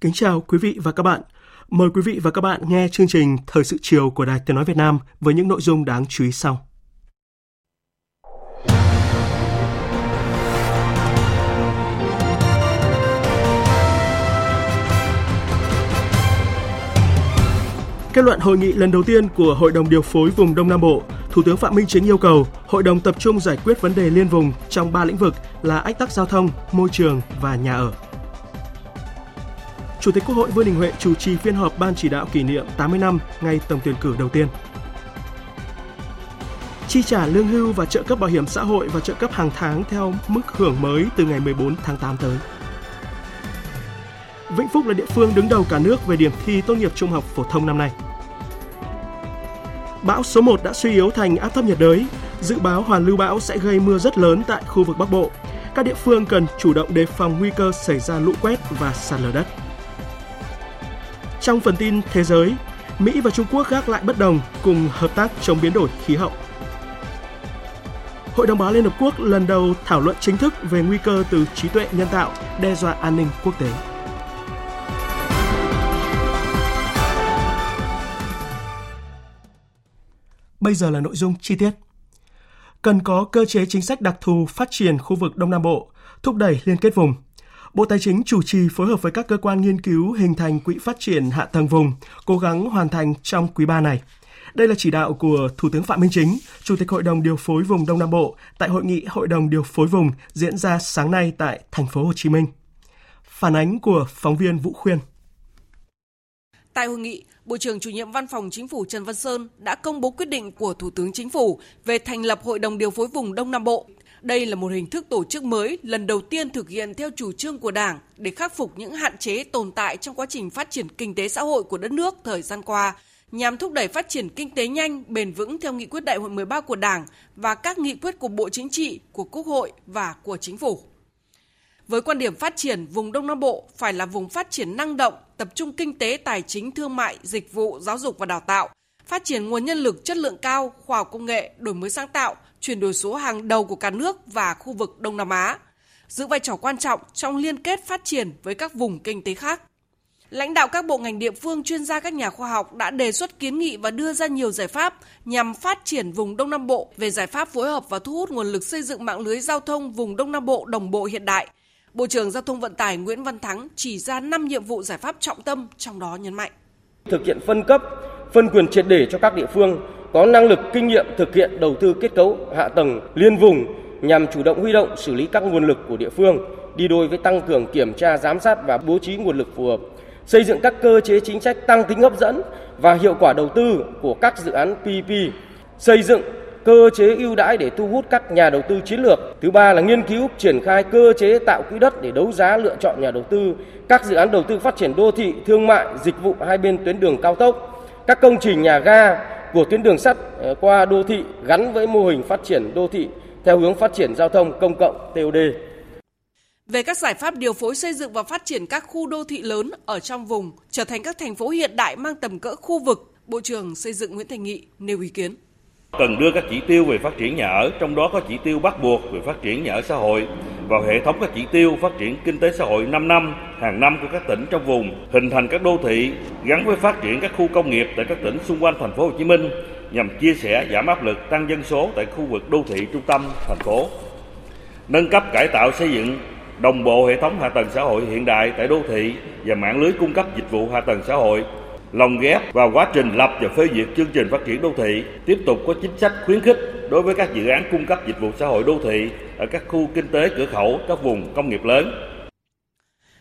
Kính chào quý vị và các bạn. Mời quý vị và các bạn nghe chương trình Thời sự chiều của Đài Tiếng Nói Việt Nam với những nội dung đáng chú ý sau. Kết luận hội nghị lần đầu tiên của Hội đồng điều phối vùng Đông Nam Bộ, Thủ tướng Phạm Minh Chính yêu cầu hội đồng tập trung giải quyết vấn đề liên vùng trong ba lĩnh vực là ách tắc giao thông, môi trường và nhà ở. Chủ tịch Quốc hội Vương Đình Huệ chủ trì phiên họp Ban chỉ đạo kỷ niệm 80 năm ngày tổng tuyển cử đầu tiên. Chi trả lương hưu và trợ cấp bảo hiểm xã hội và trợ cấp hàng tháng theo mức hưởng mới từ ngày 14 tháng 8 tới. Vĩnh Phúc là địa phương đứng đầu cả nước về điểm thi tốt nghiệp trung học phổ thông năm nay. Bão số 1 đã suy yếu thành áp thấp nhiệt đới, dự báo hoàn lưu bão sẽ gây mưa rất lớn tại khu vực Bắc Bộ. Các địa phương cần chủ động đề phòng nguy cơ xảy ra lũ quét và sạt lở đất. Trong phần tin thế giới, Mỹ và Trung Quốc gác lại bất đồng cùng hợp tác chống biến đổi khí hậu. Hội đồng báo Liên Hợp Quốc lần đầu thảo luận chính thức về nguy cơ từ trí tuệ nhân tạo đe dọa an ninh quốc tế. Bây giờ là nội dung chi tiết. Cần có cơ chế chính sách đặc thù phát triển khu vực Đông Nam Bộ, thúc đẩy liên kết vùng – Bộ Tài chính chủ trì phối hợp với các cơ quan nghiên cứu hình thành quỹ phát triển hạ tầng vùng, cố gắng hoàn thành trong quý 3 này. Đây là chỉ đạo của Thủ tướng Phạm Minh Chính, Chủ tịch Hội đồng điều phối vùng Đông Nam Bộ tại hội nghị Hội đồng điều phối vùng diễn ra sáng nay tại thành phố Hồ Chí Minh. Phản ánh của phóng viên Vũ Khuyên. Tại hội nghị, Bộ trưởng chủ nhiệm Văn phòng Chính phủ Trần Văn Sơn đã công bố quyết định của Thủ tướng Chính phủ về thành lập Hội đồng điều phối vùng Đông Nam Bộ đây là một hình thức tổ chức mới lần đầu tiên thực hiện theo chủ trương của Đảng để khắc phục những hạn chế tồn tại trong quá trình phát triển kinh tế xã hội của đất nước thời gian qua, nhằm thúc đẩy phát triển kinh tế nhanh, bền vững theo nghị quyết đại hội 13 của Đảng và các nghị quyết của Bộ Chính trị, của Quốc hội và của Chính phủ. Với quan điểm phát triển, vùng Đông Nam Bộ phải là vùng phát triển năng động, tập trung kinh tế, tài chính, thương mại, dịch vụ, giáo dục và đào tạo, phát triển nguồn nhân lực chất lượng cao, khoa học công nghệ, đổi mới sáng tạo, chuyển đổi số hàng đầu của cả nước và khu vực Đông Nam Á, giữ vai trò quan trọng trong liên kết phát triển với các vùng kinh tế khác. Lãnh đạo các bộ ngành địa phương, chuyên gia các nhà khoa học đã đề xuất kiến nghị và đưa ra nhiều giải pháp nhằm phát triển vùng Đông Nam Bộ về giải pháp phối hợp và thu hút nguồn lực xây dựng mạng lưới giao thông vùng Đông Nam Bộ đồng bộ hiện đại. Bộ trưởng Giao thông Vận tải Nguyễn Văn Thắng chỉ ra 5 nhiệm vụ giải pháp trọng tâm, trong đó nhấn mạnh. Thực hiện phân cấp, phân quyền triệt để cho các địa phương có năng lực kinh nghiệm thực hiện đầu tư kết cấu hạ tầng liên vùng nhằm chủ động huy động xử lý các nguồn lực của địa phương đi đôi với tăng cường kiểm tra giám sát và bố trí nguồn lực phù hợp xây dựng các cơ chế chính sách tăng tính hấp dẫn và hiệu quả đầu tư của các dự án PPP xây dựng cơ chế ưu đãi để thu hút các nhà đầu tư chiến lược. Thứ ba là nghiên cứu triển khai cơ chế tạo quỹ đất để đấu giá lựa chọn nhà đầu tư, các dự án đầu tư phát triển đô thị, thương mại, dịch vụ hai bên tuyến đường cao tốc, các công trình nhà ga, của tuyến đường sắt ờ, qua đô thị gắn với mô hình phát triển đô thị theo hướng phát triển giao thông công cộng TOD. Về các giải pháp điều phối xây dựng và phát triển các khu đô thị lớn ở trong vùng trở thành các thành phố hiện đại mang tầm cỡ khu vực, Bộ trưởng Xây dựng Nguyễn Thành Nghị nêu ý kiến. Cần đưa các chỉ tiêu về phát triển nhà ở, trong đó có chỉ tiêu bắt buộc về phát triển nhà ở xã hội vào hệ thống các chỉ tiêu phát triển kinh tế xã hội 5 năm hàng năm của các tỉnh trong vùng, hình thành các đô thị gắn với phát triển các khu công nghiệp tại các tỉnh xung quanh thành phố Hồ Chí Minh nhằm chia sẻ giảm áp lực tăng dân số tại khu vực đô thị trung tâm thành phố. Nâng cấp cải tạo xây dựng đồng bộ hệ thống hạ tầng xã hội hiện đại tại đô thị và mạng lưới cung cấp dịch vụ hạ tầng xã hội lồng ghép vào quá trình lập và phê duyệt chương trình phát triển đô thị, tiếp tục có chính sách khuyến khích đối với các dự án cung cấp dịch vụ xã hội đô thị ở các khu kinh tế cửa khẩu, các vùng công nghiệp lớn.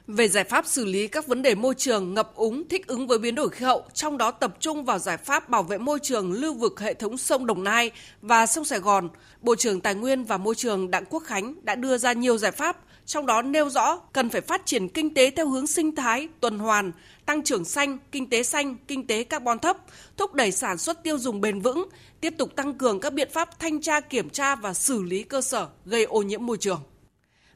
Về giải pháp xử lý các vấn đề môi trường, ngập úng, thích ứng với biến đổi khí hậu, trong đó tập trung vào giải pháp bảo vệ môi trường lưu vực hệ thống sông Đồng Nai và sông Sài Gòn, Bộ trưởng Tài nguyên và Môi trường Đặng Quốc Khánh đã đưa ra nhiều giải pháp, trong đó nêu rõ cần phải phát triển kinh tế theo hướng sinh thái, tuần hoàn, tăng trưởng xanh, kinh tế xanh, kinh tế carbon thấp, thúc đẩy sản xuất tiêu dùng bền vững, tiếp tục tăng cường các biện pháp thanh tra kiểm tra và xử lý cơ sở gây ô nhiễm môi trường.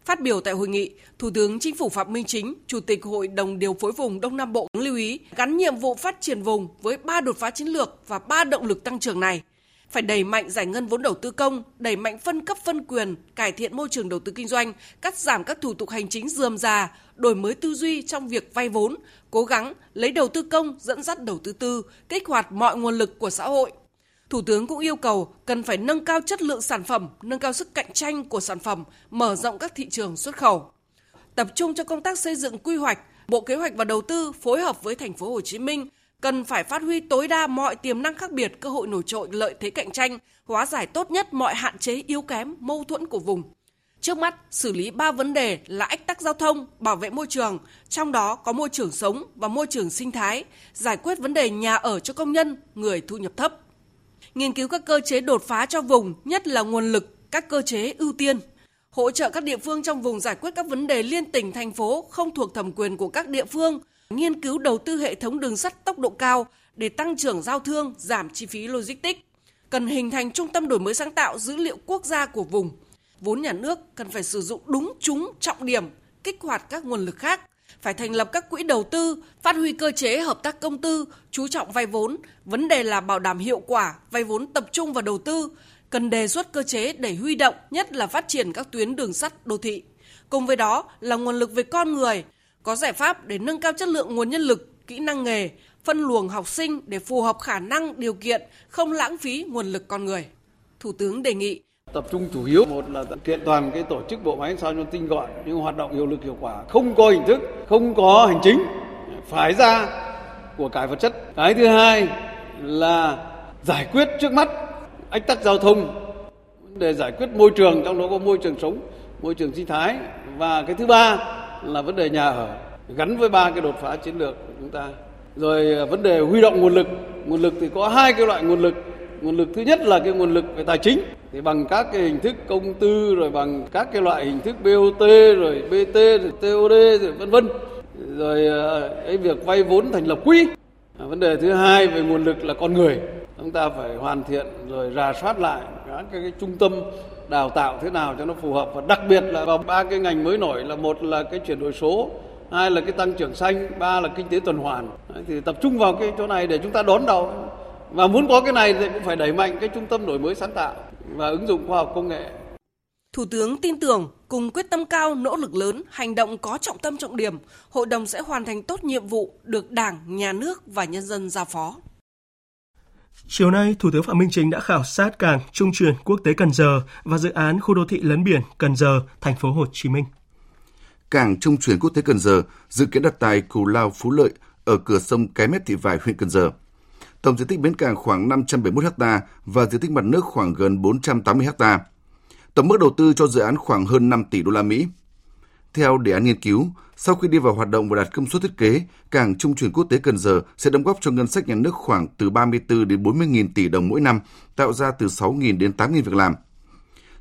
Phát biểu tại hội nghị, Thủ tướng Chính phủ Phạm Minh Chính, Chủ tịch Hội đồng điều phối vùng Đông Nam Bộ lưu ý gắn nhiệm vụ phát triển vùng với ba đột phá chiến lược và ba động lực tăng trưởng này. Phải đẩy mạnh giải ngân vốn đầu tư công, đẩy mạnh phân cấp phân quyền, cải thiện môi trường đầu tư kinh doanh, cắt giảm các thủ tục hành chính dườm già, đổi mới tư duy trong việc vay vốn, cố gắng lấy đầu tư công dẫn dắt đầu tư tư, kích hoạt mọi nguồn lực của xã hội Thủ tướng cũng yêu cầu cần phải nâng cao chất lượng sản phẩm, nâng cao sức cạnh tranh của sản phẩm, mở rộng các thị trường xuất khẩu. Tập trung cho công tác xây dựng quy hoạch, Bộ Kế hoạch và Đầu tư phối hợp với thành phố Hồ Chí Minh cần phải phát huy tối đa mọi tiềm năng khác biệt, cơ hội nổi trội, lợi thế cạnh tranh, hóa giải tốt nhất mọi hạn chế yếu kém, mâu thuẫn của vùng. Trước mắt, xử lý 3 vấn đề là ách tắc giao thông, bảo vệ môi trường, trong đó có môi trường sống và môi trường sinh thái, giải quyết vấn đề nhà ở cho công nhân, người thu nhập thấp nghiên cứu các cơ chế đột phá cho vùng, nhất là nguồn lực, các cơ chế ưu tiên, hỗ trợ các địa phương trong vùng giải quyết các vấn đề liên tỉnh thành phố không thuộc thẩm quyền của các địa phương, nghiên cứu đầu tư hệ thống đường sắt tốc độ cao để tăng trưởng giao thương, giảm chi phí logistics. Cần hình thành trung tâm đổi mới sáng tạo dữ liệu quốc gia của vùng. Vốn nhà nước cần phải sử dụng đúng chúng trọng điểm, kích hoạt các nguồn lực khác phải thành lập các quỹ đầu tư, phát huy cơ chế hợp tác công tư, chú trọng vay vốn. Vấn đề là bảo đảm hiệu quả, vay vốn tập trung vào đầu tư, cần đề xuất cơ chế để huy động, nhất là phát triển các tuyến đường sắt đô thị. Cùng với đó là nguồn lực về con người, có giải pháp để nâng cao chất lượng nguồn nhân lực, kỹ năng nghề, phân luồng học sinh để phù hợp khả năng, điều kiện, không lãng phí nguồn lực con người. Thủ tướng đề nghị tập trung chủ yếu. Một là kiện toàn cái tổ chức bộ máy sao cho tinh gọn nhưng hoạt động hiệu lực hiệu quả, không có hình thức, không có hành chính phải ra của cải vật chất. Cái thứ hai là giải quyết trước mắt ách tắc giao thông. Để giải quyết môi trường, trong đó có môi trường sống, môi trường sinh thái. Và cái thứ ba là vấn đề nhà ở, gắn với ba cái đột phá chiến lược của chúng ta. Rồi à, vấn đề huy động nguồn lực. Nguồn lực thì có hai cái loại nguồn lực. Nguồn lực thứ nhất là cái nguồn lực về tài chính thì bằng các cái hình thức công tư rồi bằng các cái loại hình thức BOT rồi BT rồi TOD rồi vân vân. Rồi ờ, cái việc vay vốn thành lập quỹ vấn đề thứ hai về nguồn lực là con người. Chúng ta phải hoàn thiện rồi rà soát lại các cái, cái trung tâm đào tạo thế nào cho nó phù hợp. Và đặc biệt là vào ba cái ngành mới nổi là một là cái chuyển đổi số hai là cái tăng trưởng xanh ba là kinh tế tuần hoàn. Thì tập trung vào cái chỗ này để chúng ta đón đầu. Và muốn có cái này thì cũng phải đẩy mạnh cái trung tâm đổi mới sáng tạo và ứng dụng khoa học công nghệ. Thủ tướng tin tưởng cùng quyết tâm cao, nỗ lực lớn, hành động có trọng tâm trọng điểm, hội đồng sẽ hoàn thành tốt nhiệm vụ được Đảng, Nhà nước và nhân dân giao phó. Chiều nay, Thủ tướng Phạm Minh Chính đã khảo sát cảng trung chuyển quốc tế Cần Giờ và dự án khu đô thị lấn biển Cần Giờ, thành phố Hồ Chí Minh. Cảng trung chuyển quốc tế Cần Giờ dự kiến đặt tại Cù Lao Phú Lợi ở cửa sông Cái Mép Thị Vải, huyện Cần Giờ. Tổng diện tích bến cảng khoảng 571 ha và diện tích mặt nước khoảng gần 480 ha. Tổng mức đầu tư cho dự án khoảng hơn 5 tỷ đô la Mỹ. Theo đề án nghiên cứu, sau khi đi vào hoạt động và đạt công suất thiết kế, cảng trung chuyển quốc tế Cần Giờ sẽ đóng góp cho ngân sách nhà nước khoảng từ 34 đến 40 nghìn tỷ đồng mỗi năm, tạo ra từ 6 nghìn đến 8 nghìn việc làm.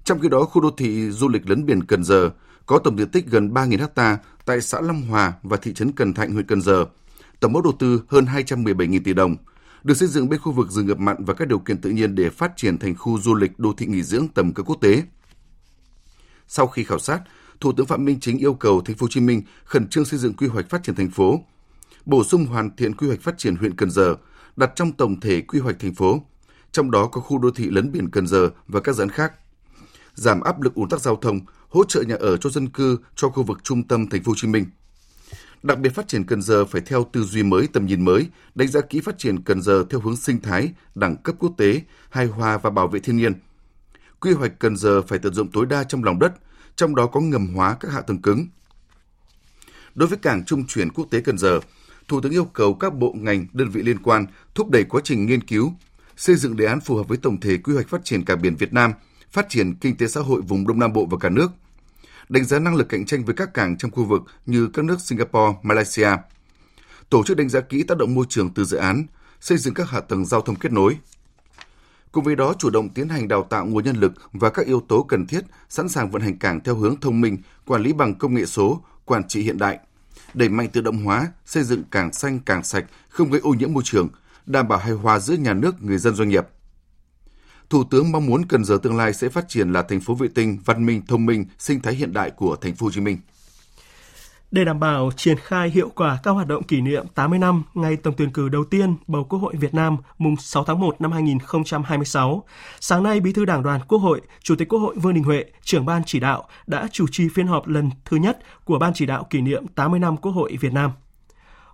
Trong khi đó, khu đô thị du lịch lấn biển Cần Giờ có tổng diện tích gần 3 nghìn ha tại xã Long Hòa và thị trấn Cần Thạnh, huyện Cần Giờ. Tổng mức đầu tư hơn 217 nghìn tỷ đồng – được xây dựng bên khu vực rừng ngập mặn và các điều kiện tự nhiên để phát triển thành khu du lịch đô thị nghỉ dưỡng tầm cỡ quốc tế. Sau khi khảo sát, Thủ tướng Phạm Minh Chính yêu cầu Thành phố Hồ Chí Minh khẩn trương xây dựng quy hoạch phát triển thành phố, bổ sung hoàn thiện quy hoạch phát triển huyện Cần Giờ, đặt trong tổng thể quy hoạch thành phố, trong đó có khu đô thị lấn biển Cần Giờ và các dự án khác. Giảm áp lực ùn tắc giao thông, hỗ trợ nhà ở cho dân cư cho khu vực trung tâm thành phố Hồ Chí Minh – Đặc biệt phát triển Cần Giờ phải theo tư duy mới, tầm nhìn mới, đánh giá kỹ phát triển Cần Giờ theo hướng sinh thái, đẳng cấp quốc tế, hài hòa và bảo vệ thiên nhiên. Quy hoạch Cần Giờ phải tận dụng tối đa trong lòng đất, trong đó có ngầm hóa các hạ tầng cứng. Đối với cảng trung chuyển quốc tế Cần Giờ, Thủ tướng yêu cầu các bộ ngành, đơn vị liên quan thúc đẩy quá trình nghiên cứu, xây dựng đề án phù hợp với tổng thể quy hoạch phát triển cảng biển Việt Nam, phát triển kinh tế xã hội vùng Đông Nam Bộ và cả nước, đánh giá năng lực cạnh tranh với các cảng trong khu vực như các nước Singapore, Malaysia, tổ chức đánh giá kỹ tác động môi trường từ dự án, xây dựng các hạ tầng giao thông kết nối. Cùng với đó, chủ động tiến hành đào tạo nguồn nhân lực và các yếu tố cần thiết, sẵn sàng vận hành cảng theo hướng thông minh, quản lý bằng công nghệ số, quản trị hiện đại, đẩy mạnh tự động hóa, xây dựng cảng xanh, cảng sạch, không gây ô nhiễm môi trường, đảm bảo hài hòa giữa nhà nước, người dân doanh nghiệp. Thủ tướng mong muốn Cần Giờ tương lai sẽ phát triển là thành phố vệ tinh, văn minh, thông minh, sinh thái hiện đại của thành phố Hồ Chí Minh. Để đảm bảo triển khai hiệu quả các hoạt động kỷ niệm 80 năm ngày tổng tuyển cử đầu tiên bầu Quốc hội Việt Nam mùng 6 tháng 1 năm 2026, sáng nay Bí thư Đảng đoàn Quốc hội, Chủ tịch Quốc hội Vương Đình Huệ, trưởng ban chỉ đạo đã chủ trì phiên họp lần thứ nhất của Ban chỉ đạo kỷ niệm 80 năm Quốc hội Việt Nam.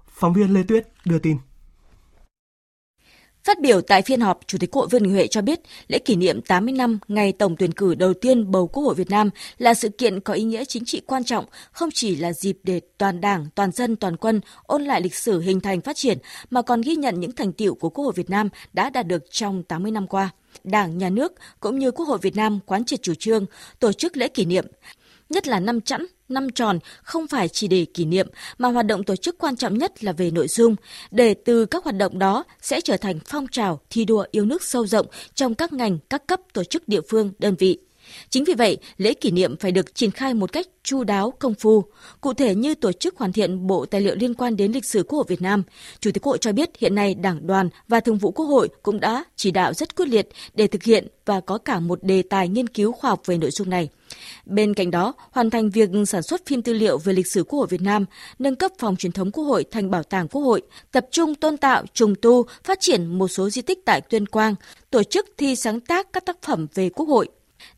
Phóng viên Lê Tuyết đưa tin. Phát biểu tại phiên họp, Chủ tịch Quốc hội Vương Đình Huệ cho biết lễ kỷ niệm 80 năm ngày tổng tuyển cử đầu tiên bầu Quốc hội Việt Nam là sự kiện có ý nghĩa chính trị quan trọng, không chỉ là dịp để toàn Đảng, toàn dân, toàn quân ôn lại lịch sử hình thành phát triển mà còn ghi nhận những thành tiệu của Quốc hội Việt Nam đã đạt được trong 80 năm qua. Đảng, Nhà nước cũng như Quốc hội Việt Nam quán triệt chủ trương tổ chức lễ kỷ niệm, nhất là năm chẵn, năm tròn không phải chỉ để kỷ niệm mà hoạt động tổ chức quan trọng nhất là về nội dung, để từ các hoạt động đó sẽ trở thành phong trào thi đua yêu nước sâu rộng trong các ngành, các cấp tổ chức địa phương, đơn vị. Chính vì vậy, lễ kỷ niệm phải được triển khai một cách chu đáo, công phu. Cụ thể như tổ chức hoàn thiện bộ tài liệu liên quan đến lịch sử Quốc hội Việt Nam. Chủ tịch Quốc hội cho biết hiện nay Đảng đoàn và Thường vụ Quốc hội cũng đã chỉ đạo rất quyết liệt để thực hiện và có cả một đề tài nghiên cứu khoa học về nội dung này. Bên cạnh đó, hoàn thành việc sản xuất phim tư liệu về lịch sử Quốc hội Việt Nam, nâng cấp phòng truyền thống Quốc hội thành bảo tàng Quốc hội, tập trung tôn tạo, trùng tu, phát triển một số di tích tại Tuyên Quang, tổ chức thi sáng tác các tác phẩm về Quốc hội,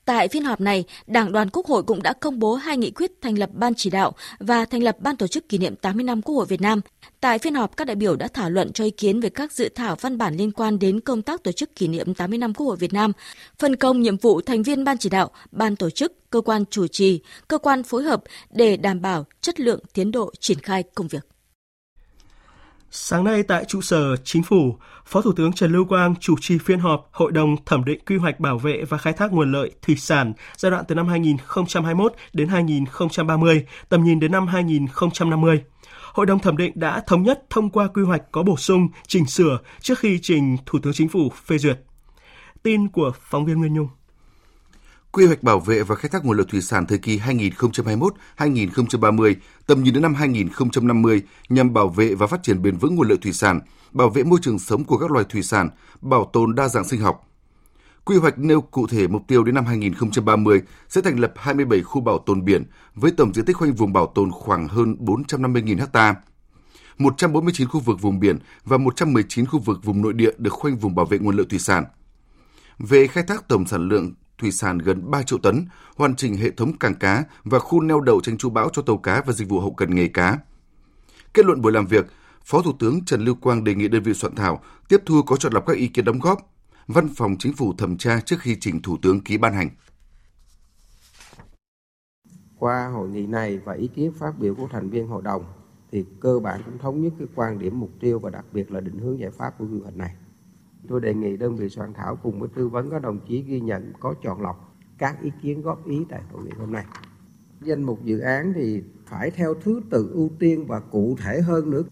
Tại phiên họp này, Đảng đoàn Quốc hội cũng đã công bố hai nghị quyết thành lập ban chỉ đạo và thành lập ban tổ chức kỷ niệm 80 năm Quốc hội Việt Nam. Tại phiên họp, các đại biểu đã thảo luận cho ý kiến về các dự thảo văn bản liên quan đến công tác tổ chức kỷ niệm 80 năm Quốc hội Việt Nam, phân công nhiệm vụ thành viên ban chỉ đạo, ban tổ chức, cơ quan chủ trì, cơ quan phối hợp để đảm bảo chất lượng tiến độ triển khai công việc. Sáng nay tại trụ sở Chính phủ, Phó Thủ tướng Trần Lưu Quang chủ trì phiên họp Hội đồng thẩm định quy hoạch bảo vệ và khai thác nguồn lợi thủy sản giai đoạn từ năm 2021 đến 2030, tầm nhìn đến năm 2050. Hội đồng thẩm định đã thống nhất thông qua quy hoạch có bổ sung, chỉnh sửa trước khi trình Thủ tướng Chính phủ phê duyệt. Tin của phóng viên Nguyên Nhung. Quy hoạch bảo vệ và khai thác nguồn lợi thủy sản thời kỳ 2021-2030, tầm nhìn đến năm 2050 nhằm bảo vệ và phát triển bền vững nguồn lợi thủy sản, bảo vệ môi trường sống của các loài thủy sản, bảo tồn đa dạng sinh học. Quy hoạch nêu cụ thể mục tiêu đến năm 2030 sẽ thành lập 27 khu bảo tồn biển với tổng diện tích khoanh vùng bảo tồn khoảng hơn 450.000 ha. 149 khu vực vùng biển và 119 khu vực vùng nội địa được khoanh vùng bảo vệ nguồn lợi thủy sản. Về khai thác tổng sản lượng thủy sản gần 3 triệu tấn, hoàn chỉnh hệ thống cảng cá và khu neo đậu tránh trú bão cho tàu cá và dịch vụ hậu cần nghề cá. Kết luận buổi làm việc, Phó Thủ tướng Trần Lưu Quang đề nghị đơn vị soạn thảo tiếp thu có chọn lọc các ý kiến đóng góp, văn phòng chính phủ thẩm tra trước khi trình Thủ tướng ký ban hành. Qua hội nghị này và ý kiến phát biểu của thành viên hội đồng thì cơ bản cũng thống nhất cái quan điểm mục tiêu và đặc biệt là định hướng giải pháp của quy hoạch này. Tôi đề nghị đơn vị soạn thảo cùng với tư vấn các đồng chí ghi nhận, có chọn lọc các ý kiến góp ý tại hội nghị hôm nay. Danh mục dự án thì phải theo thứ tự ưu tiên và cụ thể hơn nữa.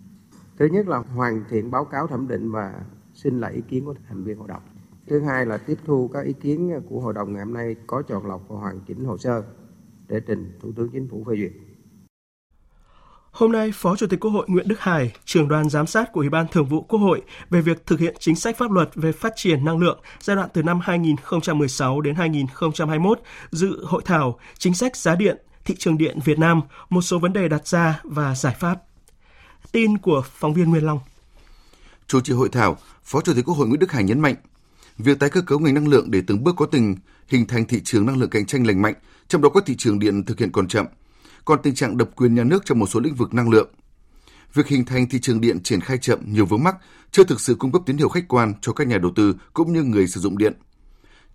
Thứ nhất là hoàn thiện báo cáo thẩm định và xin lại ý kiến của thành viên hội đồng. Thứ hai là tiếp thu các ý kiến của hội đồng ngày hôm nay có chọn lọc và hoàn chỉnh hồ sơ để trình Thủ tướng Chính phủ phê duyệt. Hôm nay, Phó Chủ tịch Quốc hội Nguyễn Đức Hải, trưởng đoàn giám sát của Ủy ban Thường vụ Quốc hội về việc thực hiện chính sách pháp luật về phát triển năng lượng giai đoạn từ năm 2016 đến 2021 dự hội thảo chính sách giá điện, thị trường điện Việt Nam, một số vấn đề đặt ra và giải pháp. Tin của phóng viên Nguyên Long. Chủ trì hội thảo, Phó Chủ tịch Quốc hội Nguyễn Đức Hải nhấn mạnh, việc tái cơ cấu ngành năng lượng để từng bước có tình hình thành thị trường năng lượng cạnh tranh lành mạnh, trong đó có thị trường điện thực hiện còn chậm – còn tình trạng độc quyền nhà nước trong một số lĩnh vực năng lượng. Việc hình thành thị trường điện triển khai chậm nhiều vướng mắc, chưa thực sự cung cấp tín hiệu khách quan cho các nhà đầu tư cũng như người sử dụng điện.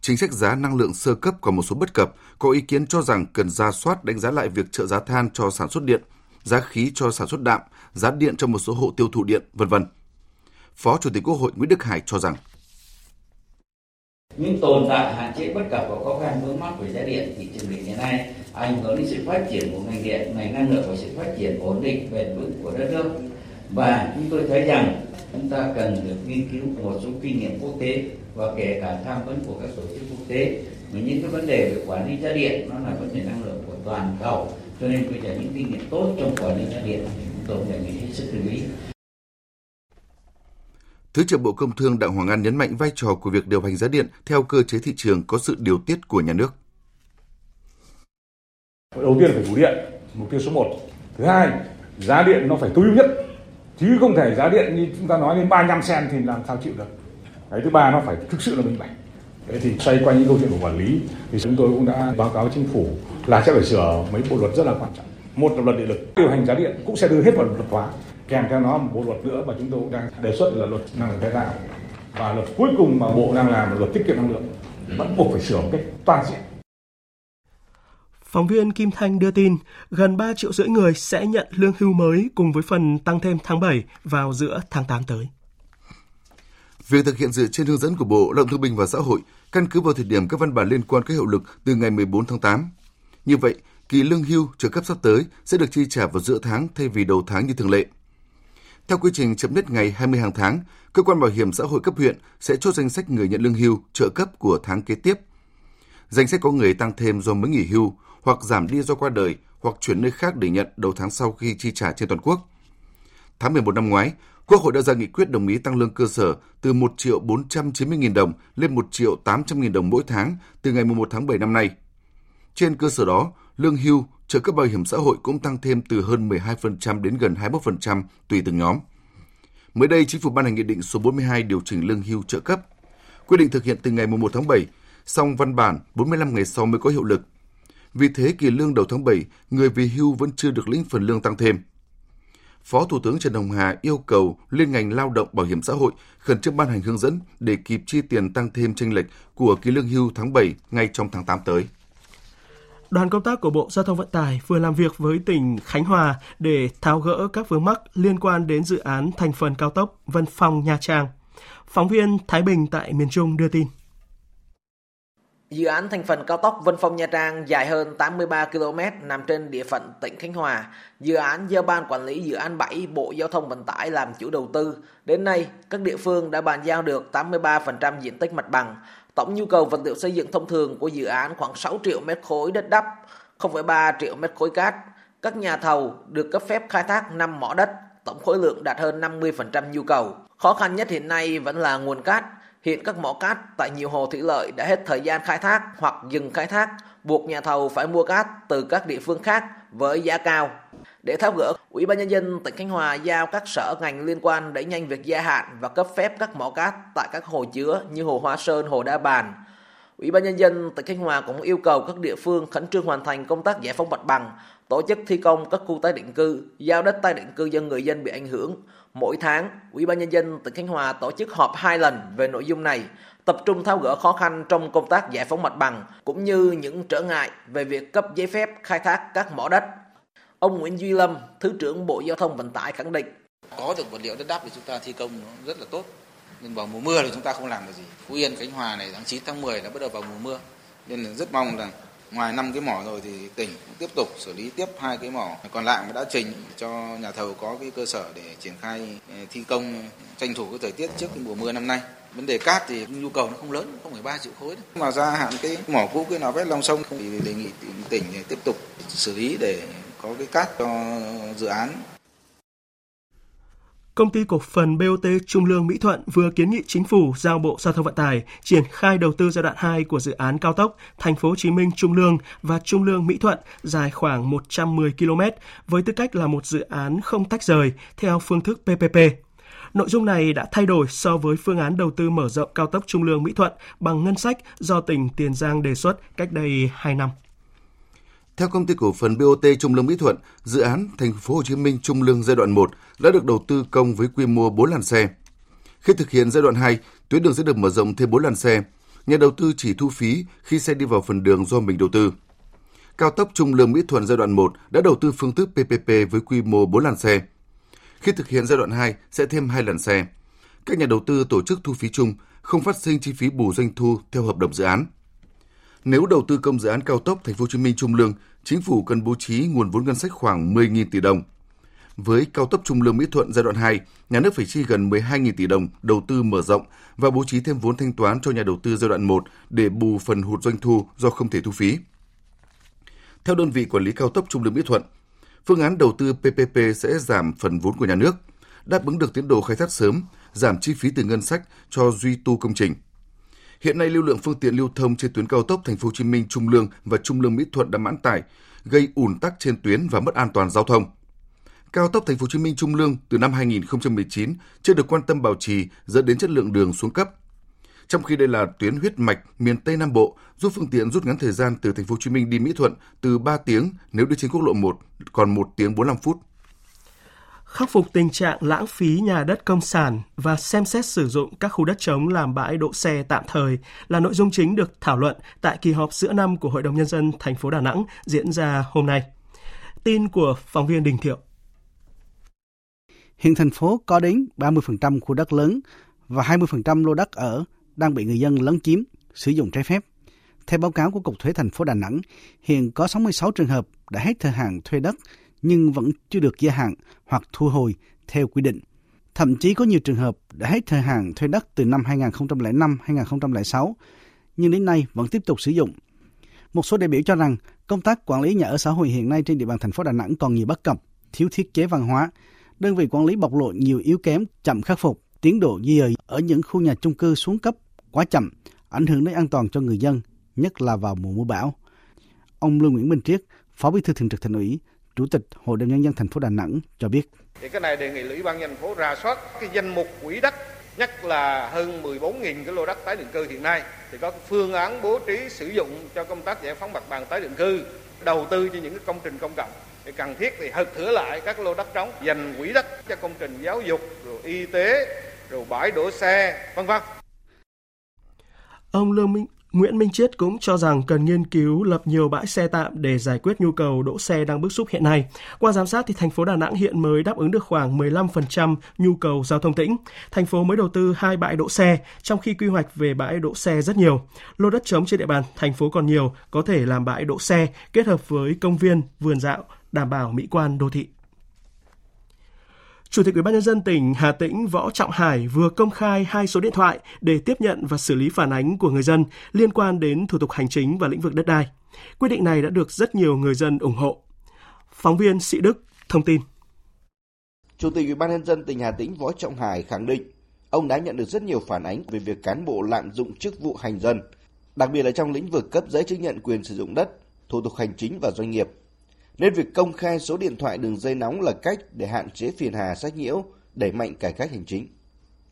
Chính sách giá năng lượng sơ cấp còn một số bất cập, có ý kiến cho rằng cần ra soát đánh giá lại việc trợ giá than cho sản xuất điện, giá khí cho sản xuất đạm, giá điện cho một số hộ tiêu thụ điện, vân vân. Phó Chủ tịch Quốc hội Nguyễn Đức Hải cho rằng những tồn tại hạn chế bất cập và khó khăn vướng mắc của giá điện thị trường điện hiện nay ảnh hưởng đến sự phát triển của ngành điện, ngành năng lượng và sự phát triển ổn định bền vững của đất nước. Và chúng tôi thấy rằng chúng ta cần được nghiên cứu một số kinh nghiệm quốc tế và kể cả tham vấn của các tổ chức quốc tế. Mà những cái vấn đề về quản lý giá điện, nó là vấn đề năng lượng của toàn cầu. Cho nên bây giờ những kinh nghiệm tốt trong quản lý giá điện thì chúng tôi đề nghị hết sức lưu ý. Thứ trưởng Bộ Công Thương Đặng Hoàng An nhấn mạnh vai trò của việc điều hành giá điện theo cơ chế thị trường có sự điều tiết của nhà nước. Đầu tiên phải đủ điện, mục tiêu số 1. Thứ hai, giá điện nó phải tối ưu nhất. Chứ không thể giá điện như chúng ta nói đến 35 sen thì làm sao chịu được. Cái thứ ba nó phải thực sự là minh bạch. Thế thì xoay quanh những câu chuyện của quản lý thì chúng tôi cũng đã báo cáo chính phủ là sẽ phải sửa mấy bộ luật rất là quan trọng. Một là luật điện lực, điều hành giá điện cũng sẽ đưa hết vào luật hóa kèm theo nó một bộ luật nữa mà chúng tôi cũng đang đề xuất là luật năng lượng tái tạo và luật cuối cùng mà bộ đang làm là luật tiết kiệm năng lượng vẫn buộc phải sửa một cách toàn diện Phóng viên Kim Thanh đưa tin, gần 3 triệu rưỡi người sẽ nhận lương hưu mới cùng với phần tăng thêm tháng 7 vào giữa tháng 8 tới. Việc thực hiện dựa trên hướng dẫn của Bộ Lao động Thương binh và Xã hội căn cứ vào thời điểm các văn bản liên quan có hiệu lực từ ngày 14 tháng 8. Như vậy, kỳ lương hưu trợ cấp sắp tới sẽ được chi trả vào giữa tháng thay vì đầu tháng như thường lệ. Theo quy trình chậm nhất ngày 20 hàng tháng, cơ quan bảo hiểm xã hội cấp huyện sẽ chốt danh sách người nhận lương hưu trợ cấp của tháng kế tiếp. Danh sách có người tăng thêm do mới nghỉ hưu hoặc giảm đi do qua đời hoặc chuyển nơi khác để nhận đầu tháng sau khi chi trả trên toàn quốc. Tháng 11 năm ngoái, Quốc hội đã ra nghị quyết đồng ý tăng lương cơ sở từ 1 triệu 490 nghìn đồng lên 1 triệu 800 nghìn đồng mỗi tháng từ ngày 1 tháng 7 năm nay. Trên cơ sở đó, lương hưu, trợ cấp bảo hiểm xã hội cũng tăng thêm từ hơn 12% đến gần 21% tùy từng nhóm. Mới đây, Chính phủ ban hành Nghị định số 42 điều chỉnh lương hưu trợ cấp. Quyết định thực hiện từ ngày 1 tháng 7, song văn bản 45 ngày sau mới có hiệu lực. Vì thế, kỳ lương đầu tháng 7, người về hưu vẫn chưa được lĩnh phần lương tăng thêm. Phó Thủ tướng Trần Hồng Hà yêu cầu Liên ngành Lao động Bảo hiểm xã hội khẩn trương ban hành hướng dẫn để kịp chi tiền tăng thêm tranh lệch của kỳ lương hưu tháng 7 ngay trong tháng 8 tới đoàn công tác của Bộ Giao thông Vận tải vừa làm việc với tỉnh Khánh Hòa để tháo gỡ các vướng mắc liên quan đến dự án thành phần cao tốc Vân Phong Nha Trang. Phóng viên Thái Bình tại miền Trung đưa tin. Dự án thành phần cao tốc Vân Phong Nha Trang dài hơn 83 km nằm trên địa phận tỉnh Khánh Hòa. Dự án do Ban Quản lý Dự án 7 Bộ Giao thông Vận tải làm chủ đầu tư. Đến nay, các địa phương đã bàn giao được 83% diện tích mặt bằng, Tổng nhu cầu vật liệu xây dựng thông thường của dự án khoảng 6 triệu mét khối đất đắp, 0,3 triệu mét khối cát. Các nhà thầu được cấp phép khai thác 5 mỏ đất, tổng khối lượng đạt hơn 50% nhu cầu. Khó khăn nhất hiện nay vẫn là nguồn cát. Hiện các mỏ cát tại nhiều hồ thủy lợi đã hết thời gian khai thác hoặc dừng khai thác, buộc nhà thầu phải mua cát từ các địa phương khác với giá cao. Để tháo gỡ, Ủy ban nhân dân tỉnh Khánh Hòa giao các sở ngành liên quan đẩy nhanh việc gia hạn và cấp phép các mỏ cát tại các hồ chứa như hồ Hoa Sơn, hồ Đa Bàn. Ủy ban nhân dân tỉnh Khánh Hòa cũng yêu cầu các địa phương khẩn trương hoàn thành công tác giải phóng mặt bằng, tổ chức thi công các khu tái định cư, giao đất tái định cư cho người dân bị ảnh hưởng. Mỗi tháng, Ủy ban nhân dân tỉnh Khánh Hòa tổ chức họp hai lần về nội dung này, tập trung tháo gỡ khó khăn trong công tác giải phóng mặt bằng cũng như những trở ngại về việc cấp giấy phép khai thác các mỏ đất Ông Nguyễn Duy Lâm, Thứ trưởng Bộ Giao thông Vận tải khẳng định. Có được vật liệu đất đắp thì chúng ta thi công nó rất là tốt. Nhưng vào mùa mưa thì chúng ta không làm được gì. Phú Yên, Khánh Hòa này tháng 9, tháng 10 đã bắt đầu vào mùa mưa. Nên là rất mong rằng ngoài năm cái mỏ rồi thì tỉnh cũng tiếp tục xử lý tiếp hai cái mỏ còn lại mà đã trình cho nhà thầu có cái cơ sở để triển khai ờ, thi công, tranh thủ cái thời tiết trước cái mùa mưa năm nay vấn đề cát thì nhu cầu nó không lớn, không phải ba triệu khối đấy. mà gia hạn cái mỏ cũ cái nào vét lòng sông thì đề nghị tỉnh tiếp tục xử lý để có cái cát cho dự án. Công ty cổ phần BOT Trung Lương Mỹ Thuận vừa kiến nghị chính phủ giao Bộ Giao thông Vận tải triển khai đầu tư giai đoạn 2 của dự án cao tốc Thành phố Hồ Chí Minh Trung Lương và Trung Lương Mỹ Thuận dài khoảng 110 km với tư cách là một dự án không tách rời theo phương thức PPP. Nội dung này đã thay đổi so với phương án đầu tư mở rộng cao tốc Trung Lương Mỹ Thuận bằng ngân sách do tỉnh Tiền Giang đề xuất cách đây 2 năm. Theo công ty cổ phần BOT Trung Lương Mỹ Thuận, dự án Thành phố Hồ Chí Minh Trung Lương giai đoạn 1 đã được đầu tư công với quy mô 4 làn xe. Khi thực hiện giai đoạn 2, tuyến đường sẽ được mở rộng thêm 4 làn xe. Nhà đầu tư chỉ thu phí khi xe đi vào phần đường do mình đầu tư. Cao tốc Trung Lương Mỹ Thuận giai đoạn 1 đã đầu tư phương thức PPP với quy mô 4 làn xe. Khi thực hiện giai đoạn 2 sẽ thêm 2 làn xe. Các nhà đầu tư tổ chức thu phí chung, không phát sinh chi phí bù doanh thu theo hợp đồng dự án. Nếu đầu tư công dự án cao tốc Thành phố Hồ Chí Minh Trung Lương, chính phủ cần bố trí nguồn vốn ngân sách khoảng 10.000 tỷ đồng. Với cao tốc Trung Lương Mỹ Thuận giai đoạn 2, nhà nước phải chi gần 12.000 tỷ đồng đầu tư mở rộng và bố trí thêm vốn thanh toán cho nhà đầu tư giai đoạn 1 để bù phần hụt doanh thu do không thể thu phí. Theo đơn vị quản lý cao tốc Trung Lương Mỹ Thuận, phương án đầu tư PPP sẽ giảm phần vốn của nhà nước, đáp ứng được tiến độ khai thác sớm, giảm chi phí từ ngân sách cho duy tu công trình. Hiện nay lưu lượng phương tiện lưu thông trên tuyến cao tốc Thành phố Hồ Chí Minh Trung Lương và Trung Lương Mỹ Thuận đã mãn tải, gây ùn tắc trên tuyến và mất an toàn giao thông. Cao tốc Thành phố Hồ Chí Minh Trung Lương từ năm 2019 chưa được quan tâm bảo trì dẫn đến chất lượng đường xuống cấp. Trong khi đây là tuyến huyết mạch miền Tây Nam Bộ, giúp phương tiện rút ngắn thời gian từ Thành phố Hồ Chí Minh đi Mỹ Thuận từ 3 tiếng nếu đi trên quốc lộ 1 còn 1 tiếng 45 phút khắc phục tình trạng lãng phí nhà đất công sản và xem xét sử dụng các khu đất trống làm bãi đỗ xe tạm thời là nội dung chính được thảo luận tại kỳ họp giữa năm của Hội đồng nhân dân thành phố Đà Nẵng diễn ra hôm nay. Tin của phóng viên Đình Thiệu. Hiện thành phố có đến 30% khu đất lớn và 20% lô đất ở đang bị người dân lấn chiếm, sử dụng trái phép. Theo báo cáo của Cục Thuế thành phố Đà Nẵng, hiện có 66 trường hợp đã hết thời hạn thuê đất nhưng vẫn chưa được gia hạn hoặc thu hồi theo quy định. Thậm chí có nhiều trường hợp đã hết thời hạn thuê đất từ năm 2005-2006, nhưng đến nay vẫn tiếp tục sử dụng. Một số đại biểu cho rằng công tác quản lý nhà ở xã hội hiện nay trên địa bàn thành phố Đà Nẵng còn nhiều bất cập, thiếu thiết chế văn hóa, đơn vị quản lý bộc lộ nhiều yếu kém, chậm khắc phục, tiến độ di dời ở những khu nhà chung cư xuống cấp quá chậm, ảnh hưởng đến an toàn cho người dân, nhất là vào mùa mưa bão. Ông Lương Nguyễn Minh Triết, Phó Bí thư Thường trực Thành ủy, Chủ tịch Hội đồng nhân dân thành phố Đà Nẵng cho biết. Thì cái này đề nghị Ủy ban nhân thành phố rà soát cái danh mục quỹ đất nhất là hơn 14.000 cái lô đất tái định cư hiện nay. Thì có phương án bố trí sử dụng cho công tác giải phóng mặt bằng tái định cư, đầu tư cho những cái công trình công cộng. Thì cần thiết thì hật thửa lại các lô đất trống dành quỹ đất cho công trình giáo dục rồi y tế rồi bãi đổ xe vân vân. Ông Lương Minh Nguyễn Minh Chiết cũng cho rằng cần nghiên cứu lập nhiều bãi xe tạm để giải quyết nhu cầu đỗ xe đang bức xúc hiện nay. Qua giám sát thì thành phố Đà Nẵng hiện mới đáp ứng được khoảng 15% nhu cầu giao thông tĩnh. Thành phố mới đầu tư hai bãi đỗ xe, trong khi quy hoạch về bãi đỗ xe rất nhiều. Lô đất trống trên địa bàn thành phố còn nhiều, có thể làm bãi đỗ xe kết hợp với công viên, vườn dạo, đảm bảo mỹ quan đô thị. Chủ tịch Ủy ban nhân dân tỉnh Hà Tĩnh Võ Trọng Hải vừa công khai hai số điện thoại để tiếp nhận và xử lý phản ánh của người dân liên quan đến thủ tục hành chính và lĩnh vực đất đai. Quyết định này đã được rất nhiều người dân ủng hộ. Phóng viên Sĩ Đức thông tin. Chủ tịch Ủy ban nhân dân tỉnh Hà Tĩnh Võ Trọng Hải khẳng định, ông đã nhận được rất nhiều phản ánh về việc cán bộ lạm dụng chức vụ hành dân, đặc biệt là trong lĩnh vực cấp giấy chứng nhận quyền sử dụng đất, thủ tục hành chính và doanh nghiệp nên việc công khai số điện thoại đường dây nóng là cách để hạn chế phiền hà sách nhiễu, đẩy mạnh cải cách hành chính.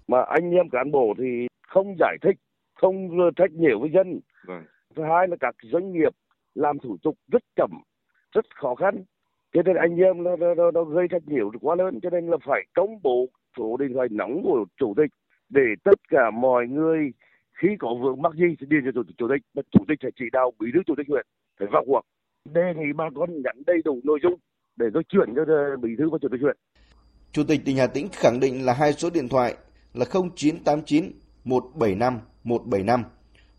Mà anh em cán bộ thì không giải thích, không trách nhiệm với dân. Vâng. Thứ hai là các doanh nghiệp làm thủ tục rất chậm, rất khó khăn. Cho nên anh em nó, nó, nó gây trách nhiệm quá lớn, cho nên là phải công bố số điện thoại nóng của chủ tịch để tất cả mọi người khi có vướng mắc gì thì điền cho chủ tịch chủ tịch, chủ tịch sẽ chỉ đạo bí thư chủ tịch huyện phải vào cuộc đề nghị bà con nhận đầy đủ nội dung để tôi chuyển cho ờ, bí thư và chủ tịch huyện. Chủ tịch tỉnh Hà Tĩnh khẳng định là hai số điện thoại là 0989 175 175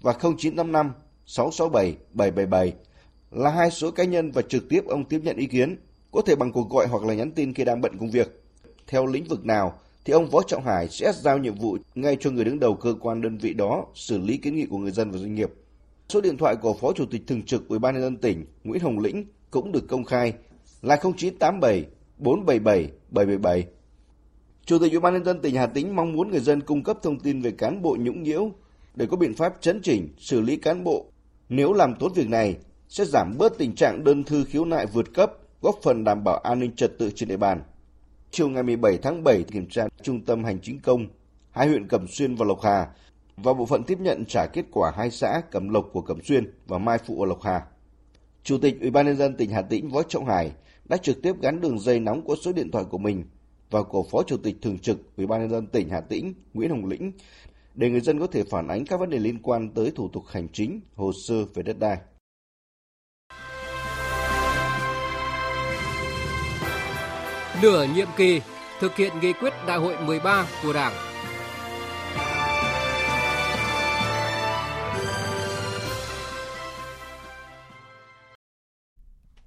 và 0955 667 777 là hai số cá nhân và trực tiếp ông tiếp nhận ý kiến, có thể bằng cuộc gọi hoặc là nhắn tin khi đang bận công việc. Theo lĩnh vực nào thì ông Võ Trọng Hải sẽ giao nhiệm vụ ngay cho người đứng đầu cơ quan đơn vị đó xử lý kiến nghị của người dân và doanh nghiệp. Số điện thoại của Phó Chủ tịch Thường trực Ủy ban nhân dân tỉnh Nguyễn Hồng Lĩnh cũng được công khai là 0987 477 777. Chủ tịch Ủy ban nhân dân tỉnh Hà Tĩnh mong muốn người dân cung cấp thông tin về cán bộ nhũng nhiễu để có biện pháp chấn chỉnh, xử lý cán bộ. Nếu làm tốt việc này sẽ giảm bớt tình trạng đơn thư khiếu nại vượt cấp, góp phần đảm bảo an ninh trật tự trên địa bàn. Chiều ngày 17 tháng 7 kiểm tra Trung tâm Hành chính công, hai huyện Cẩm Xuyên và Lộc Hà và bộ phận tiếp nhận trả kết quả hai xã Cẩm Lộc của Cẩm Xuyên và Mai Phụ ở Lộc Hà. Chủ tịch Ủy ban nhân dân tỉnh Hà Tĩnh Võ Trọng Hải đã trực tiếp gắn đường dây nóng của số điện thoại của mình và của Phó Chủ tịch thường trực Ủy ban nhân dân tỉnh Hà Tĩnh Nguyễn Hồng Lĩnh để người dân có thể phản ánh các vấn đề liên quan tới thủ tục hành chính, hồ sơ về đất đai. Nửa nhiệm kỳ thực hiện nghị quyết Đại hội 13 của Đảng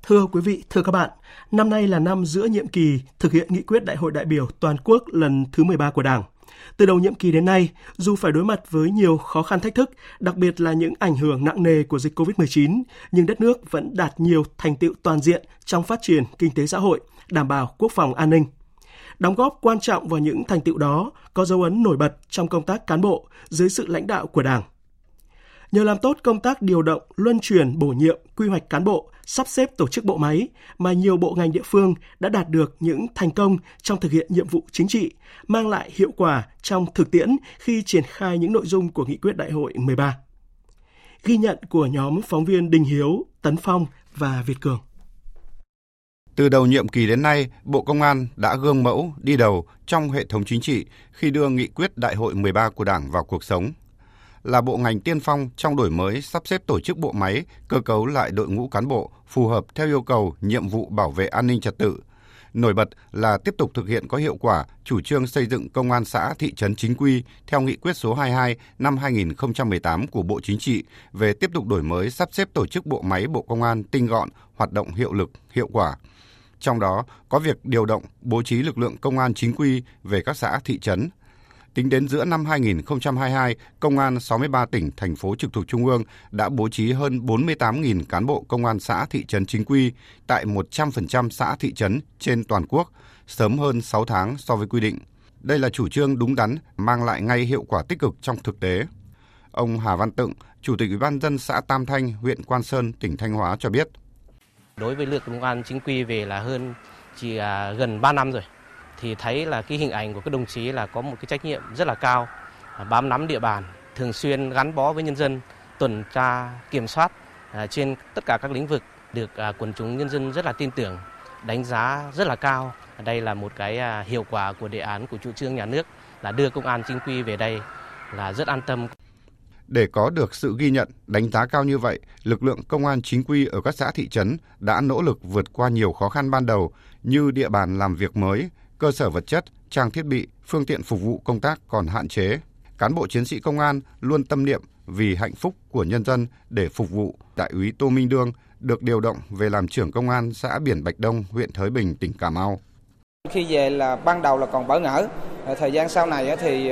Thưa quý vị, thưa các bạn, năm nay là năm giữa nhiệm kỳ thực hiện nghị quyết Đại hội đại biểu toàn quốc lần thứ 13 của Đảng. Từ đầu nhiệm kỳ đến nay, dù phải đối mặt với nhiều khó khăn thách thức, đặc biệt là những ảnh hưởng nặng nề của dịch COVID-19, nhưng đất nước vẫn đạt nhiều thành tựu toàn diện trong phát triển kinh tế xã hội, đảm bảo quốc phòng an ninh. Đóng góp quan trọng vào những thành tựu đó có dấu ấn nổi bật trong công tác cán bộ dưới sự lãnh đạo của Đảng. Nhờ làm tốt công tác điều động, luân chuyển, bổ nhiệm, quy hoạch cán bộ, sắp xếp tổ chức bộ máy mà nhiều bộ ngành địa phương đã đạt được những thành công trong thực hiện nhiệm vụ chính trị, mang lại hiệu quả trong thực tiễn khi triển khai những nội dung của nghị quyết đại hội 13. Ghi nhận của nhóm phóng viên Đình Hiếu, Tấn Phong và Việt Cường. Từ đầu nhiệm kỳ đến nay, Bộ Công an đã gương mẫu đi đầu trong hệ thống chính trị khi đưa nghị quyết Đại hội 13 của Đảng vào cuộc sống là bộ ngành tiên phong trong đổi mới sắp xếp tổ chức bộ máy, cơ cấu lại đội ngũ cán bộ phù hợp theo yêu cầu nhiệm vụ bảo vệ an ninh trật tự. Nổi bật là tiếp tục thực hiện có hiệu quả chủ trương xây dựng công an xã thị trấn chính quy theo nghị quyết số 22 năm 2018 của Bộ Chính trị về tiếp tục đổi mới sắp xếp tổ chức bộ máy Bộ Công an tinh gọn, hoạt động hiệu lực, hiệu quả. Trong đó có việc điều động, bố trí lực lượng công an chính quy về các xã thị trấn, Tính đến giữa năm 2022, Công an 63 tỉnh, thành phố trực thuộc Trung ương đã bố trí hơn 48.000 cán bộ công an xã thị trấn chính quy tại 100% xã thị trấn trên toàn quốc, sớm hơn 6 tháng so với quy định. Đây là chủ trương đúng đắn, mang lại ngay hiệu quả tích cực trong thực tế. Ông Hà Văn Tựng, Chủ tịch Ủy ban dân xã Tam Thanh, huyện Quan Sơn, tỉnh Thanh Hóa cho biết. Đối với lực công an chính quy về là hơn chỉ à, gần 3 năm rồi thì thấy là cái hình ảnh của các đồng chí là có một cái trách nhiệm rất là cao, à, bám nắm địa bàn, thường xuyên gắn bó với nhân dân, tuần tra, kiểm soát à, trên tất cả các lĩnh vực được à, quần chúng nhân dân rất là tin tưởng, đánh giá rất là cao. Đây là một cái hiệu quả của đề án của chủ trương nhà nước là đưa công an chính quy về đây là rất an tâm. Để có được sự ghi nhận, đánh giá cao như vậy, lực lượng công an chính quy ở các xã thị trấn đã nỗ lực vượt qua nhiều khó khăn ban đầu như địa bàn làm việc mới, cơ sở vật chất, trang thiết bị, phương tiện phục vụ công tác còn hạn chế. Cán bộ chiến sĩ công an luôn tâm niệm vì hạnh phúc của nhân dân để phục vụ. Đại úy Tô Minh Đương được điều động về làm trưởng công an xã Biển Bạch Đông, huyện Thới Bình, tỉnh Cà Mau. Khi về là ban đầu là còn bỡ ngỡ, thời gian sau này thì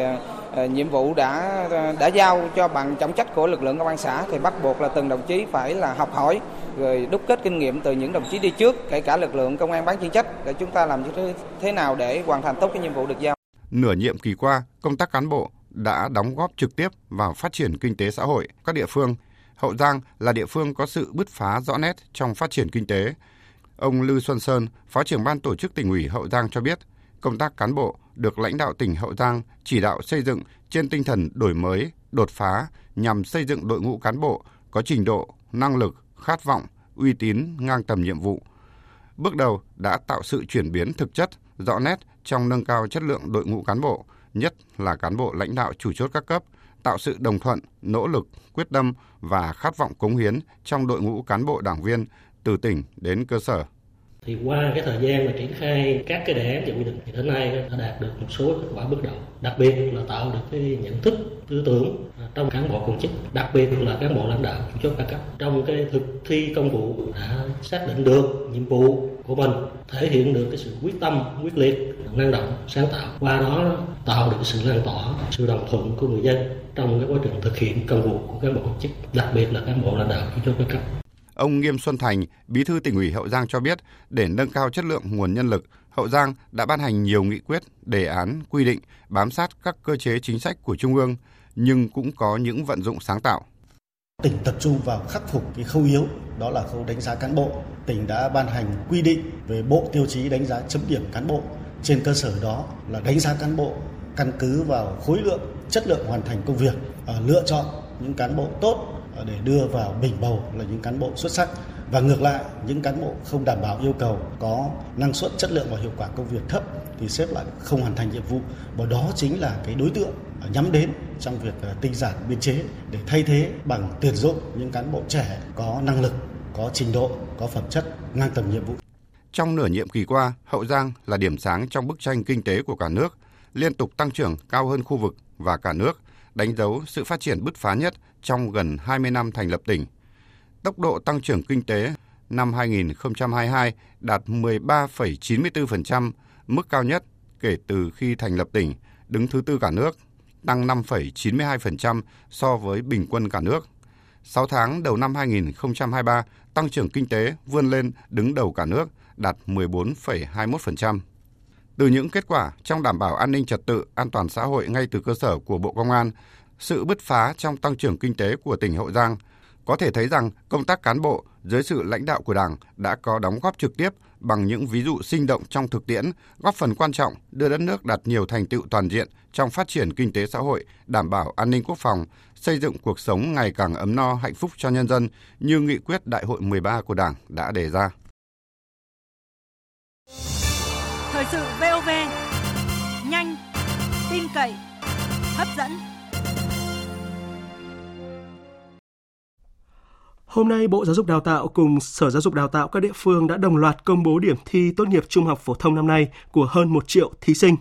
Ờ, nhiệm vụ đã ờ, đã giao cho bằng trọng trách của lực lượng công an xã thì bắt buộc là từng đồng chí phải là học hỏi rồi đúc kết kinh nghiệm từ những đồng chí đi trước, kể cả lực lượng công an bán chuyên trách để chúng ta làm như thế nào để hoàn thành tốt cái nhiệm vụ được giao. Nửa nhiệm kỳ qua, công tác cán bộ đã đóng góp trực tiếp vào phát triển kinh tế xã hội các địa phương. Hậu Giang là địa phương có sự bứt phá rõ nét trong phát triển kinh tế. Ông Lưu Xuân Sơn, Phó trưởng ban tổ chức tỉnh ủy Hậu Giang cho biết, công tác cán bộ được lãnh đạo tỉnh Hậu Giang chỉ đạo xây dựng trên tinh thần đổi mới, đột phá nhằm xây dựng đội ngũ cán bộ có trình độ, năng lực, khát vọng, uy tín ngang tầm nhiệm vụ. Bước đầu đã tạo sự chuyển biến thực chất, rõ nét trong nâng cao chất lượng đội ngũ cán bộ, nhất là cán bộ lãnh đạo chủ chốt các cấp, tạo sự đồng thuận, nỗ lực, quyết tâm và khát vọng cống hiến trong đội ngũ cán bộ đảng viên từ tỉnh đến cơ sở thì qua cái thời gian mà triển khai các cái đề án và quy định thì đến nay đã đạt được một số kết quả bước đầu. Đặc biệt là tạo được cái nhận thức tư tưởng à, trong cán bộ công chức, đặc biệt là cán bộ lãnh đạo chủ chốt cao cấp. Trong cái thực thi công vụ đã xác định được nhiệm vụ của mình, thể hiện được cái sự quyết tâm quyết liệt, năng động, sáng tạo. Qua đó tạo được sự lan tỏa, sự đồng thuận của người dân trong cái quá trình thực hiện công vụ của cán bộ công chức, đặc biệt là cán bộ lãnh đạo chủ chốt cao cấp. Ông Nghiêm Xuân Thành, Bí thư tỉnh ủy Hậu Giang cho biết, để nâng cao chất lượng nguồn nhân lực, Hậu Giang đã ban hành nhiều nghị quyết, đề án, quy định bám sát các cơ chế chính sách của Trung ương, nhưng cũng có những vận dụng sáng tạo. Tỉnh tập trung vào khắc phục cái khâu yếu, đó là khâu đánh giá cán bộ. Tỉnh đã ban hành quy định về bộ tiêu chí đánh giá chấm điểm cán bộ. Trên cơ sở đó là đánh giá cán bộ căn cứ vào khối lượng, chất lượng hoàn thành công việc, à, lựa chọn những cán bộ tốt để đưa vào bình bầu là những cán bộ xuất sắc. Và ngược lại những cán bộ không đảm bảo yêu cầu có năng suất chất lượng và hiệu quả công việc thấp thì xếp lại không hoàn thành nhiệm vụ. Và đó chính là cái đối tượng nhắm đến trong việc ờ, tinh giản biên chế để thay thế bằng tuyển dụng những cán bộ trẻ có năng lực có trình độ có phẩm chất ngang tầm nhiệm vụ. Trong nửa nhiệm kỳ qua, Hậu Giang là điểm sáng trong bức tranh kinh tế của cả nước, liên tục tăng trưởng cao hơn khu vực và cả nước, đánh dấu sự phát triển bứt phá nhất trong gần 20 năm thành lập tỉnh. Tốc độ tăng trưởng kinh tế năm 2022 đạt 13,94%, mức cao nhất kể từ khi thành lập tỉnh, đứng thứ tư cả nước, tăng 5,92% so với bình quân cả nước. 6 tháng đầu năm 2023, tăng trưởng kinh tế vươn lên đứng đầu cả nước, đạt 14,21%. Từ những kết quả trong đảm bảo an ninh trật tự, an toàn xã hội ngay từ cơ sở của Bộ Công an, sự bứt phá trong tăng trưởng kinh tế của tỉnh Hậu Giang, có thể thấy rằng công tác cán bộ dưới sự lãnh đạo của Đảng đã có đóng góp trực tiếp bằng những ví dụ sinh động trong thực tiễn, góp phần quan trọng đưa đất nước đạt nhiều thành tựu toàn diện trong phát triển kinh tế xã hội, đảm bảo an ninh quốc phòng, xây dựng cuộc sống ngày càng ấm no hạnh phúc cho nhân dân như nghị quyết Đại hội 13 của Đảng đã đề ra. Thời sự VOV, nhanh, tin cậy, hấp dẫn. Hôm nay, Bộ Giáo dục Đào tạo cùng Sở Giáo dục Đào tạo các địa phương đã đồng loạt công bố điểm thi tốt nghiệp trung học phổ thông năm nay của hơn 1 triệu thí sinh.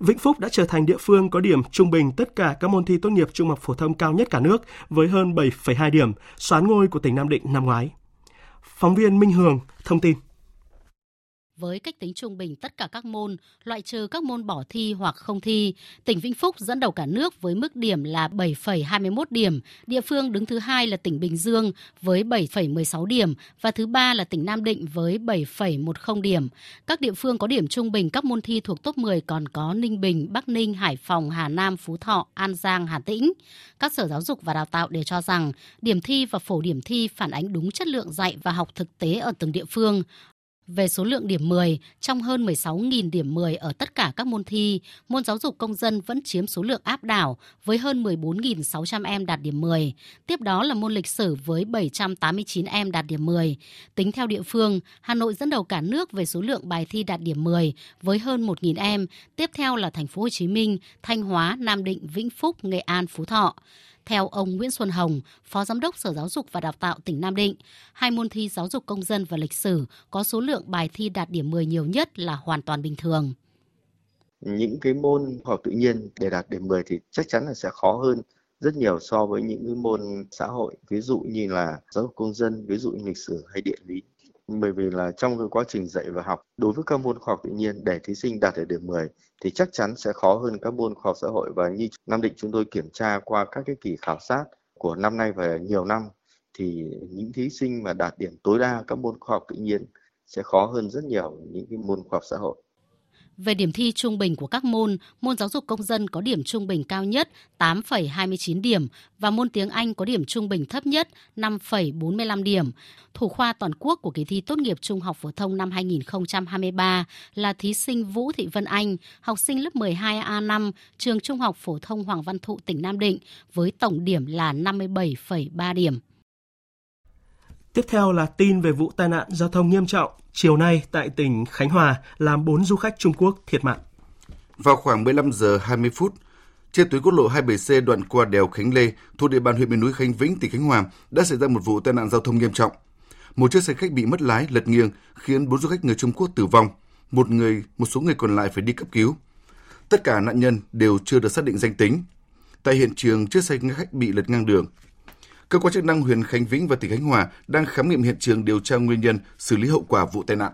Vĩnh Phúc đã trở thành địa phương có điểm trung bình tất cả các môn thi tốt nghiệp trung học phổ thông cao nhất cả nước với hơn 7,2 điểm, xoán ngôi của tỉnh Nam Định năm ngoái. Phóng viên Minh Hường thông tin với cách tính trung bình tất cả các môn, loại trừ các môn bỏ thi hoặc không thi. Tỉnh Vĩnh Phúc dẫn đầu cả nước với mức điểm là 7,21 điểm, địa phương đứng thứ hai là tỉnh Bình Dương với 7,16 điểm và thứ ba là tỉnh Nam Định với 7,10 điểm. Các địa phương có điểm trung bình các môn thi thuộc top 10 còn có Ninh Bình, Bắc Ninh, Hải Phòng, Hà Nam, Phú Thọ, An Giang, Hà Tĩnh. Các sở giáo dục và đào tạo đều cho rằng điểm thi và phổ điểm thi phản ánh đúng chất lượng dạy và học thực tế ở từng địa phương. Về số lượng điểm 10, trong hơn 16.000 điểm 10 ở tất cả các môn thi, môn giáo dục công dân vẫn chiếm số lượng áp đảo với hơn 14.600 em đạt điểm 10. Tiếp đó là môn lịch sử với 789 em đạt điểm 10. Tính theo địa phương, Hà Nội dẫn đầu cả nước về số lượng bài thi đạt điểm 10 với hơn 1.000 em. Tiếp theo là thành phố Hồ Chí Minh, Thanh Hóa, Nam Định, Vĩnh Phúc, Nghệ An, Phú Thọ. Theo ông Nguyễn Xuân Hồng, Phó Giám đốc Sở Giáo dục và Đào tạo tỉnh Nam Định, hai môn thi giáo dục công dân và lịch sử có số lượng bài thi đạt điểm 10 nhiều nhất là hoàn toàn bình thường. Những cái môn khoa học tự nhiên để đạt điểm 10 thì chắc chắn là sẽ khó hơn rất nhiều so với những cái môn xã hội, ví dụ như là giáo dục công dân, ví dụ như lịch sử hay địa lý bởi vì là trong cái quá trình dạy và học, đối với các môn khoa học tự nhiên để thí sinh đạt được điểm 10 thì chắc chắn sẽ khó hơn các môn khoa học xã hội và như Nam Định chúng tôi kiểm tra qua các cái kỳ khảo sát của năm nay và nhiều năm, thì những thí sinh mà đạt điểm tối đa các môn khoa học tự nhiên sẽ khó hơn rất nhiều những cái môn khoa học xã hội. Về điểm thi trung bình của các môn, môn giáo dục công dân có điểm trung bình cao nhất 8,29 điểm và môn tiếng Anh có điểm trung bình thấp nhất 5,45 điểm. Thủ khoa toàn quốc của kỳ thi tốt nghiệp trung học phổ thông năm 2023 là thí sinh Vũ Thị Vân Anh, học sinh lớp 12A5, trường Trung học phổ thông Hoàng Văn Thụ, tỉnh Nam Định, với tổng điểm là 57,3 điểm. Tiếp theo là tin về vụ tai nạn giao thông nghiêm trọng chiều nay tại tỉnh Khánh Hòa làm 4 du khách Trung Quốc thiệt mạng. Vào khoảng 15 giờ 20 phút, trên tuyến quốc lộ 27C đoạn qua đèo Khánh Lê thuộc địa bàn huyện miền núi Khánh Vĩnh, tỉnh Khánh Hòa đã xảy ra một vụ tai nạn giao thông nghiêm trọng. Một chiếc xe khách bị mất lái lật nghiêng khiến bốn du khách người Trung Quốc tử vong, một người, một số người còn lại phải đi cấp cứu. Tất cả nạn nhân đều chưa được xác định danh tính. Tại hiện trường, chiếc xe khách bị lật ngang đường. Cơ quan chức năng huyện Khánh Vĩnh và tỉnh Khánh Hòa đang khám nghiệm hiện trường điều tra nguyên nhân, xử lý hậu quả vụ tai nạn.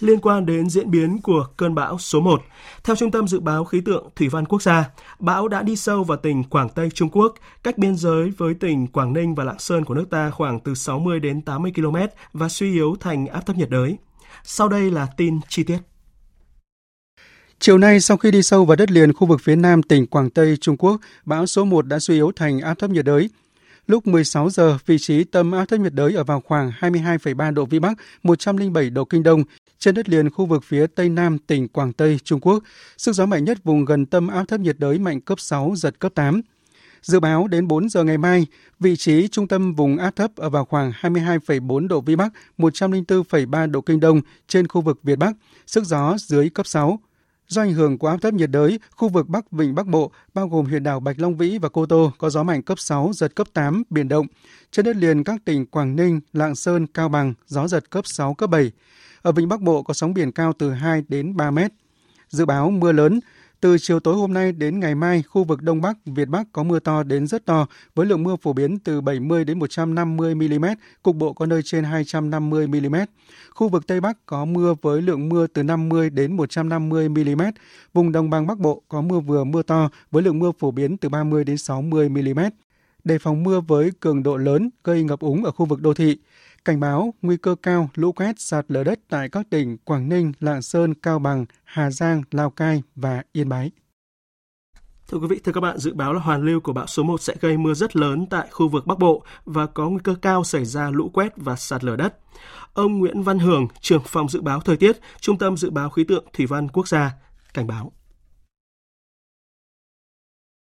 Liên quan đến diễn biến của cơn bão số 1, theo Trung tâm Dự báo Khí tượng Thủy văn Quốc gia, bão đã đi sâu vào tỉnh Quảng Tây Trung Quốc, cách biên giới với tỉnh Quảng Ninh và Lạng Sơn của nước ta khoảng từ 60 đến 80 km và suy yếu thành áp thấp nhiệt đới. Sau đây là tin chi tiết. Chiều nay, sau khi đi sâu vào đất liền khu vực phía nam tỉnh Quảng Tây Trung Quốc, bão số 1 đã suy yếu thành áp thấp nhiệt đới, Lúc 16 giờ, vị trí tâm áp thấp nhiệt đới ở vào khoảng 22,3 độ Vĩ Bắc, 107 độ Kinh Đông, trên đất liền khu vực phía Tây Nam tỉnh Quảng Tây, Trung Quốc. Sức gió mạnh nhất vùng gần tâm áp thấp nhiệt đới mạnh cấp 6, giật cấp 8. Dự báo đến 4 giờ ngày mai, vị trí trung tâm vùng áp thấp ở vào khoảng 22,4 độ Vĩ Bắc, 104,3 độ Kinh Đông trên khu vực Việt Bắc, sức gió dưới cấp 6. Do ảnh hưởng của áp thấp nhiệt đới, khu vực Bắc Vịnh Bắc Bộ, bao gồm huyện đảo Bạch Long Vĩ và Cô Tô, có gió mạnh cấp 6, giật cấp 8, biển động. Trên đất liền các tỉnh Quảng Ninh, Lạng Sơn, Cao Bằng, gió giật cấp 6, cấp 7. Ở Vịnh Bắc Bộ có sóng biển cao từ 2 đến 3 mét. Dự báo mưa lớn, từ chiều tối hôm nay đến ngày mai, khu vực Đông Bắc, Việt Bắc có mưa to đến rất to, với lượng mưa phổ biến từ 70 đến 150 mm, cục bộ có nơi trên 250 mm. Khu vực Tây Bắc có mưa với lượng mưa từ 50 đến 150 mm. Vùng Đồng bằng Bắc Bộ có mưa vừa mưa to với lượng mưa phổ biến từ 30 đến 60 mm. Đề phòng mưa với cường độ lớn gây ngập úng ở khu vực đô thị. Cảnh báo nguy cơ cao lũ quét sạt lở đất tại các tỉnh Quảng Ninh, Lạng Sơn, Cao Bằng, Hà Giang, Lào Cai và Yên Bái. Thưa quý vị, thưa các bạn, dự báo là hoàn lưu của bão số 1 sẽ gây mưa rất lớn tại khu vực Bắc Bộ và có nguy cơ cao xảy ra lũ quét và sạt lở đất. Ông Nguyễn Văn Hưởng, trưởng phòng dự báo thời tiết, Trung tâm Dự báo Khí tượng Thủy văn Quốc gia, cảnh báo.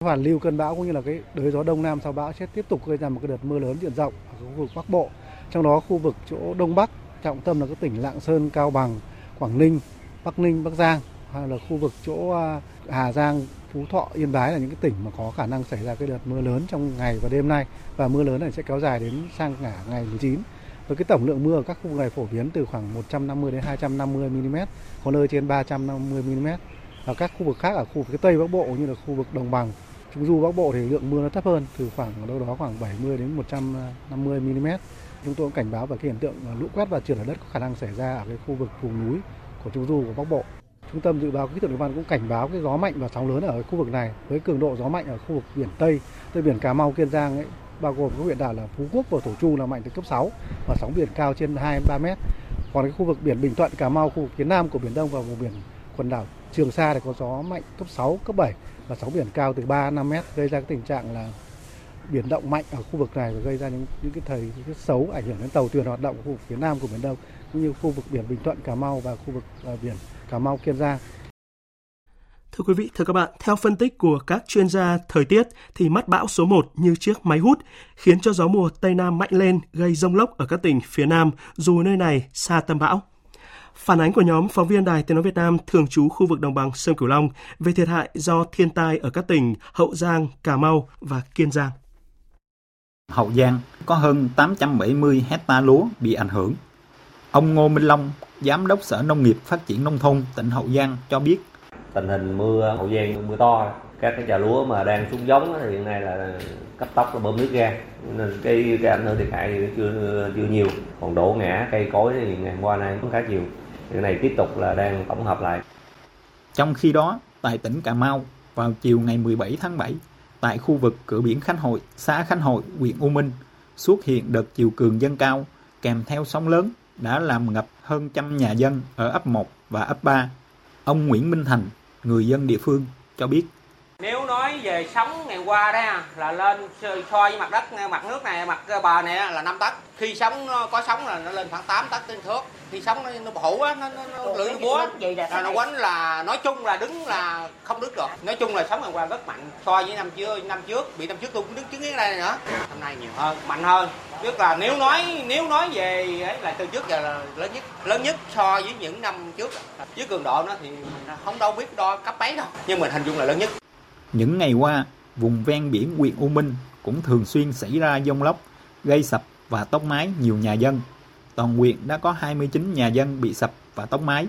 Hoàn lưu cơn bão cũng như là cái đới gió đông nam sau bão sẽ tiếp tục gây ra một cái đợt mưa lớn diện rộng ở khu vực Bắc Bộ. Trong đó khu vực chỗ Đông Bắc trọng tâm là các tỉnh Lạng Sơn, Cao Bằng, Quảng Ninh, Bắc Ninh, Bắc Giang hay là khu vực chỗ à, Hà Giang, Phú Thọ, Yên Bái là những cái tỉnh mà có khả năng xảy ra cái đợt mưa lớn trong ngày và đêm nay và mưa lớn này sẽ kéo dài đến sang cả ngày 19 với cái tổng lượng mưa ở các khu vực này phổ biến từ khoảng 150 đến 250 mm, có nơi trên 350 mm. Và các khu vực khác ở khu vực phía Tây Bắc Bộ như là khu vực Đồng bằng, Trung du Bắc Bộ thì lượng mưa nó thấp hơn từ khoảng đâu đó khoảng 70 đến 150 mm. Chúng tôi cũng cảnh báo về cái hiện tượng lũ quét và trượt lở đất có khả năng xảy ra ở cái khu vực vùng núi của Trung du của Bắc Bộ. Trung tâm dự báo khí tượng thủy văn cũng cảnh báo cái gió mạnh và sóng lớn ở khu vực này với cường độ gió mạnh ở khu vực biển Tây, Tây biển Cà Mau, Kiên Giang ấy, bao gồm các huyện đảo là Phú Quốc và Thổ Chu là mạnh từ cấp 6 và sóng biển cao trên 2 3 mét. Còn cái khu vực biển Bình Thuận, Cà Mau, khu vực phía Nam của biển Đông và vùng biển quần đảo Trường Sa thì có gió mạnh cấp 6, cấp 7 và sóng biển cao từ 3 5 mét gây ra cái tình trạng là biển động mạnh ở khu vực này và gây ra những những cái thời tiết xấu ảnh hưởng đến tàu thuyền hoạt động ở khu vực phía Nam của biển Đông cũng như khu vực biển Bình Thuận, Cà Mau và khu vực uh, biển Cà Mau, Kiên Giang. Thưa quý vị, thưa các bạn, theo phân tích của các chuyên gia thời tiết thì mắt bão số 1 như chiếc máy hút khiến cho gió mùa Tây Nam mạnh lên gây rông lốc ở các tỉnh phía Nam dù nơi này xa tâm bão. Phản ánh của nhóm phóng viên Đài Tiếng Nói Việt Nam thường trú khu vực đồng bằng sông Cửu Long về thiệt hại do thiên tai ở các tỉnh Hậu Giang, Cà Mau và Kiên Giang. Hậu Giang có hơn 870 hecta lúa bị ảnh hưởng. Ông Ngô Minh Long, Giám đốc Sở Nông nghiệp Phát triển Nông thôn tỉnh Hậu Giang cho biết. Tình hình mưa Hậu Giang mưa to, các cái trà lúa mà đang xuống giống thì hiện nay là cấp tốc là bơm nước ra nên cái cái ảnh hưởng thiệt hại thì chưa chưa nhiều còn đổ ngã cây cối thì ngày qua nay cũng khá nhiều cái này tiếp tục là đang tổng hợp lại trong khi đó tại tỉnh Cà Mau vào chiều ngày 17 tháng 7 tại khu vực cửa biển Khánh Hội, xã Khánh Hội, huyện U Minh, xuất hiện đợt chiều cường dâng cao, kèm theo sóng lớn đã làm ngập hơn trăm nhà dân ở ấp 1 và ấp 3 ông Nguyễn Minh Thành, người dân địa phương, cho biết nếu nói về sóng ngày qua đó là lên so với mặt đất mặt nước này mặt bờ này là 5 tấc khi sóng có sóng là nó lên khoảng 8 tấc trên thước. Khi sóng nó, nó hủ á nó, nó, nó lưỡi nó búa. là nó quánh là nói chung là đứng là không đứng được. Nói chung là sóng ngày qua rất mạnh. So với năm trước năm trước bị năm trước tôi cũng đứng chứng kiến đây nữa. Năm nay nhiều hơn mạnh hơn. Tức là nếu nói nếu nói về ấy là từ trước giờ là lớn nhất. Lớn nhất so với những năm trước. Với cường độ nó thì mình không đâu biết đo cấp mấy đâu. Nhưng mình hình dung là lớn nhất những ngày qua, vùng ven biển huyện U Minh cũng thường xuyên xảy ra dông lốc, gây sập và tốc mái nhiều nhà dân. Toàn huyện đã có 29 nhà dân bị sập và tốc mái.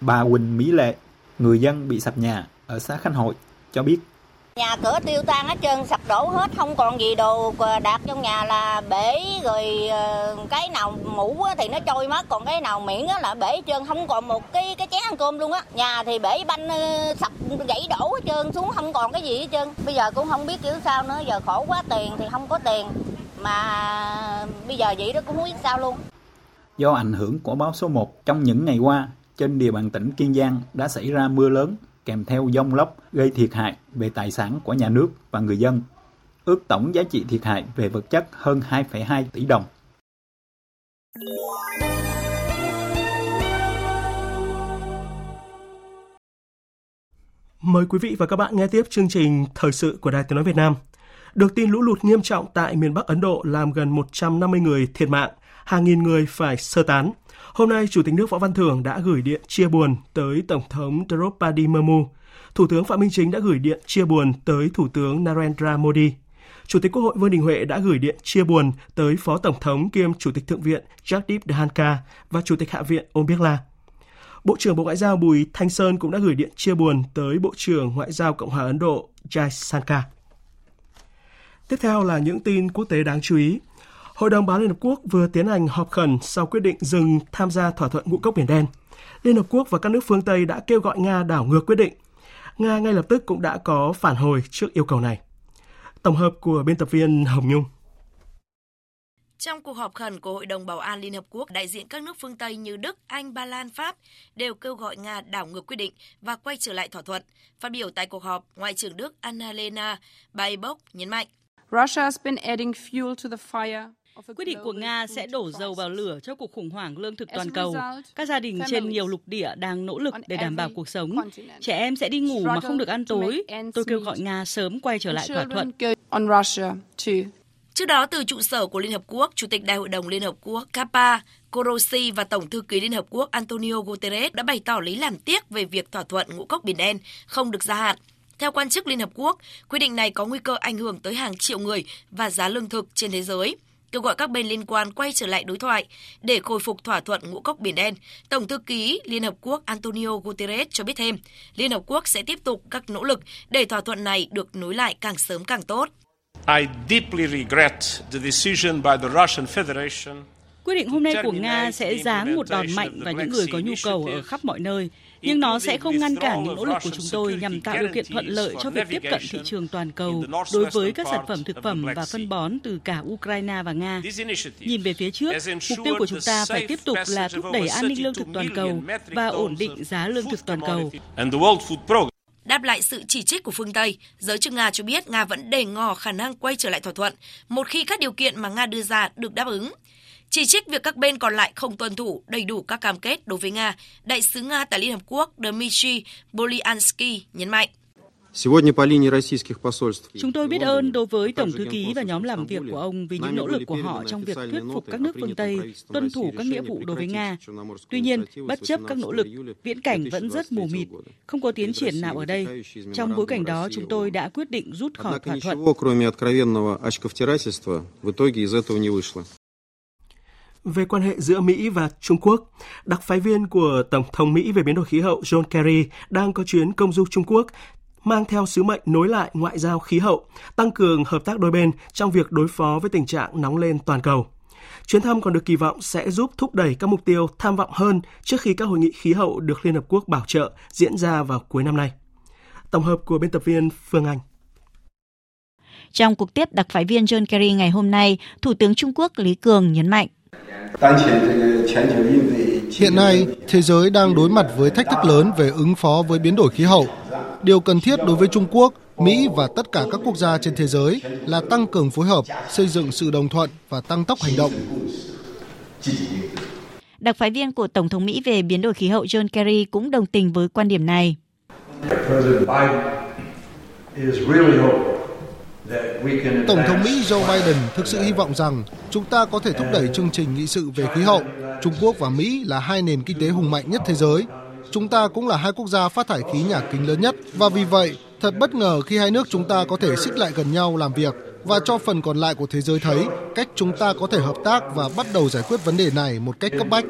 Bà Quỳnh Mỹ Lệ, người dân bị sập nhà ở xã Khánh Hội, cho biết Nhà cửa tiêu tan hết trơn, sập đổ hết, không còn gì đồ đạt trong nhà là bể rồi ờ, cái nào mũ thì nó trôi mất, còn cái nào miệng là bể trơn, không còn một cái cái chén ăn cơm luôn á. Nhà thì bể banh ờ, sập gãy đổ hết trơn xuống không còn cái gì hết trơn. Bây giờ cũng không biết kiểu sao nữa, giờ khổ quá tiền thì không có tiền mà bây giờ vậy đó cũng không biết sao luôn. Do ảnh hưởng của bão số 1 trong những ngày qua, trên địa bàn tỉnh Kiên Giang đã xảy ra mưa lớn kèm theo dông lốc gây thiệt hại về tài sản của nhà nước và người dân. Ước tổng giá trị thiệt hại về vật chất hơn 2,2 tỷ đồng. Mời quý vị và các bạn nghe tiếp chương trình Thời sự của Đài Tiếng Nói Việt Nam. Được tin lũ lụt nghiêm trọng tại miền Bắc Ấn Độ làm gần 150 người thiệt mạng, hàng nghìn người phải sơ tán. Hôm nay, Chủ tịch nước Võ Văn Thưởng đã gửi điện chia buồn tới Tổng thống Draupadi Murmu. Thủ tướng Phạm Minh Chính đã gửi điện chia buồn tới Thủ tướng Narendra Modi. Chủ tịch Quốc hội Vương Đình Huệ đã gửi điện chia buồn tới Phó Tổng thống kiêm Chủ tịch Thượng viện Jagdeep Dhankar và Chủ tịch Hạ viện Om Birla. Bộ trưởng Bộ Ngoại giao Bùi Thanh Sơn cũng đã gửi điện chia buồn tới Bộ trưởng Ngoại giao Cộng hòa Ấn Độ Jai Sankar. Tiếp theo là những tin quốc tế đáng chú ý. Hội đồng Bảo Liên Hợp Quốc vừa tiến hành họp khẩn sau quyết định dừng tham gia thỏa thuận ngũ cốc Biển Đen. Liên Hợp Quốc và các nước phương Tây đã kêu gọi Nga đảo ngược quyết định. Nga ngay lập tức cũng đã có phản hồi trước yêu cầu này. Tổng hợp của biên tập viên Hồng Nhung. Trong cuộc họp khẩn của Hội đồng Bảo an Liên Hợp Quốc, đại diện các nước phương Tây như Đức, Anh, Ba Lan, Pháp đều kêu gọi Nga đảo ngược quyết định và quay trở lại thỏa thuận. Phát biểu tại cuộc họp, Ngoại trưởng Đức Annalena Baerbock nhấn mạnh. Quyết định của Nga sẽ đổ dầu vào lửa cho cuộc khủng hoảng lương thực toàn cầu. Các gia đình trên nhiều lục địa đang nỗ lực để đảm bảo cuộc sống. Trẻ em sẽ đi ngủ mà không được ăn tối. Tôi kêu gọi Nga sớm quay trở lại thỏa thuận. Trước đó, từ trụ sở của Liên Hợp Quốc, Chủ tịch Đại hội đồng Liên Hợp Quốc Kappa Korosi và Tổng thư ký Liên Hợp Quốc Antonio Guterres đã bày tỏ lý làm tiếc về việc thỏa thuận ngũ cốc Biển Đen không được gia hạn. Theo quan chức Liên Hợp Quốc, quy định này có nguy cơ ảnh hưởng tới hàng triệu người và giá lương thực trên thế giới kêu gọi các bên liên quan quay trở lại đối thoại để khôi phục thỏa thuận ngũ cốc Biển Đen. Tổng thư ký Liên Hợp Quốc Antonio Guterres cho biết thêm, Liên Hợp Quốc sẽ tiếp tục các nỗ lực để thỏa thuận này được nối lại càng sớm càng tốt. I deeply regret the decision by the Russian Federation Quyết định hôm nay của Nga sẽ giáng một đòn mạnh vào những người có nhu cầu ở khắp mọi nơi, nhưng nó sẽ không ngăn cản những nỗ lực của chúng tôi nhằm tạo điều kiện thuận lợi cho việc tiếp cận thị trường toàn cầu đối với các sản phẩm thực phẩm và phân bón từ cả Ukraine và Nga. Nhìn về phía trước, mục tiêu của chúng ta phải tiếp tục là thúc đẩy an ninh lương thực toàn cầu và ổn định giá lương thực toàn cầu. Đáp lại sự chỉ trích của phương Tây, giới chức Nga cho biết Nga vẫn đề ngỏ khả năng quay trở lại thỏa thuận một khi các điều kiện mà Nga đưa ra được đáp ứng. Chỉ trích việc các bên còn lại không tuân thủ đầy đủ các cam kết đối với Nga, đại sứ Nga tại Liên Hợp Quốc Dmitry Bolyansky nhấn mạnh. Chúng tôi biết ơn đối với Tổng Thư ký và nhóm làm việc của ông vì những nỗ lực của họ trong việc thuyết phục các nước phương Tây tuân thủ các nghĩa vụ đối với Nga. Tuy nhiên, bất chấp các nỗ lực, viễn cảnh vẫn rất mù mịt, không có tiến triển nào ở đây. Trong bối cảnh đó, chúng tôi đã quyết định rút khỏi thỏa thuận. Về quan hệ giữa Mỹ và Trung Quốc, đặc phái viên của Tổng thống Mỹ về biến đổi khí hậu John Kerry đang có chuyến công du Trung Quốc mang theo sứ mệnh nối lại ngoại giao khí hậu, tăng cường hợp tác đôi bên trong việc đối phó với tình trạng nóng lên toàn cầu. Chuyến thăm còn được kỳ vọng sẽ giúp thúc đẩy các mục tiêu tham vọng hơn trước khi các hội nghị khí hậu được Liên Hợp Quốc bảo trợ diễn ra vào cuối năm nay. Tổng hợp của biên tập viên Phương Anh. Trong cuộc tiếp đặc phái viên John Kerry ngày hôm nay, Thủ tướng Trung Quốc Lý Cường nhấn mạnh Hiện nay, thế giới đang đối mặt với thách thức lớn về ứng phó với biến đổi khí hậu. Điều cần thiết đối với Trung Quốc, Mỹ và tất cả các quốc gia trên thế giới là tăng cường phối hợp, xây dựng sự đồng thuận và tăng tốc hành động. Đặc phái viên của Tổng thống Mỹ về biến đổi khí hậu John Kerry cũng đồng tình với quan điểm này. Tổng thống Mỹ Joe Biden thực sự hy vọng rằng chúng ta có thể thúc đẩy chương trình nghị sự về khí hậu. Trung Quốc và Mỹ là hai nền kinh tế hùng mạnh nhất thế giới. Chúng ta cũng là hai quốc gia phát thải khí nhà kính lớn nhất và vì vậy, thật bất ngờ khi hai nước chúng ta có thể xích lại gần nhau làm việc và cho phần còn lại của thế giới thấy cách chúng ta có thể hợp tác và bắt đầu giải quyết vấn đề này một cách cấp bách.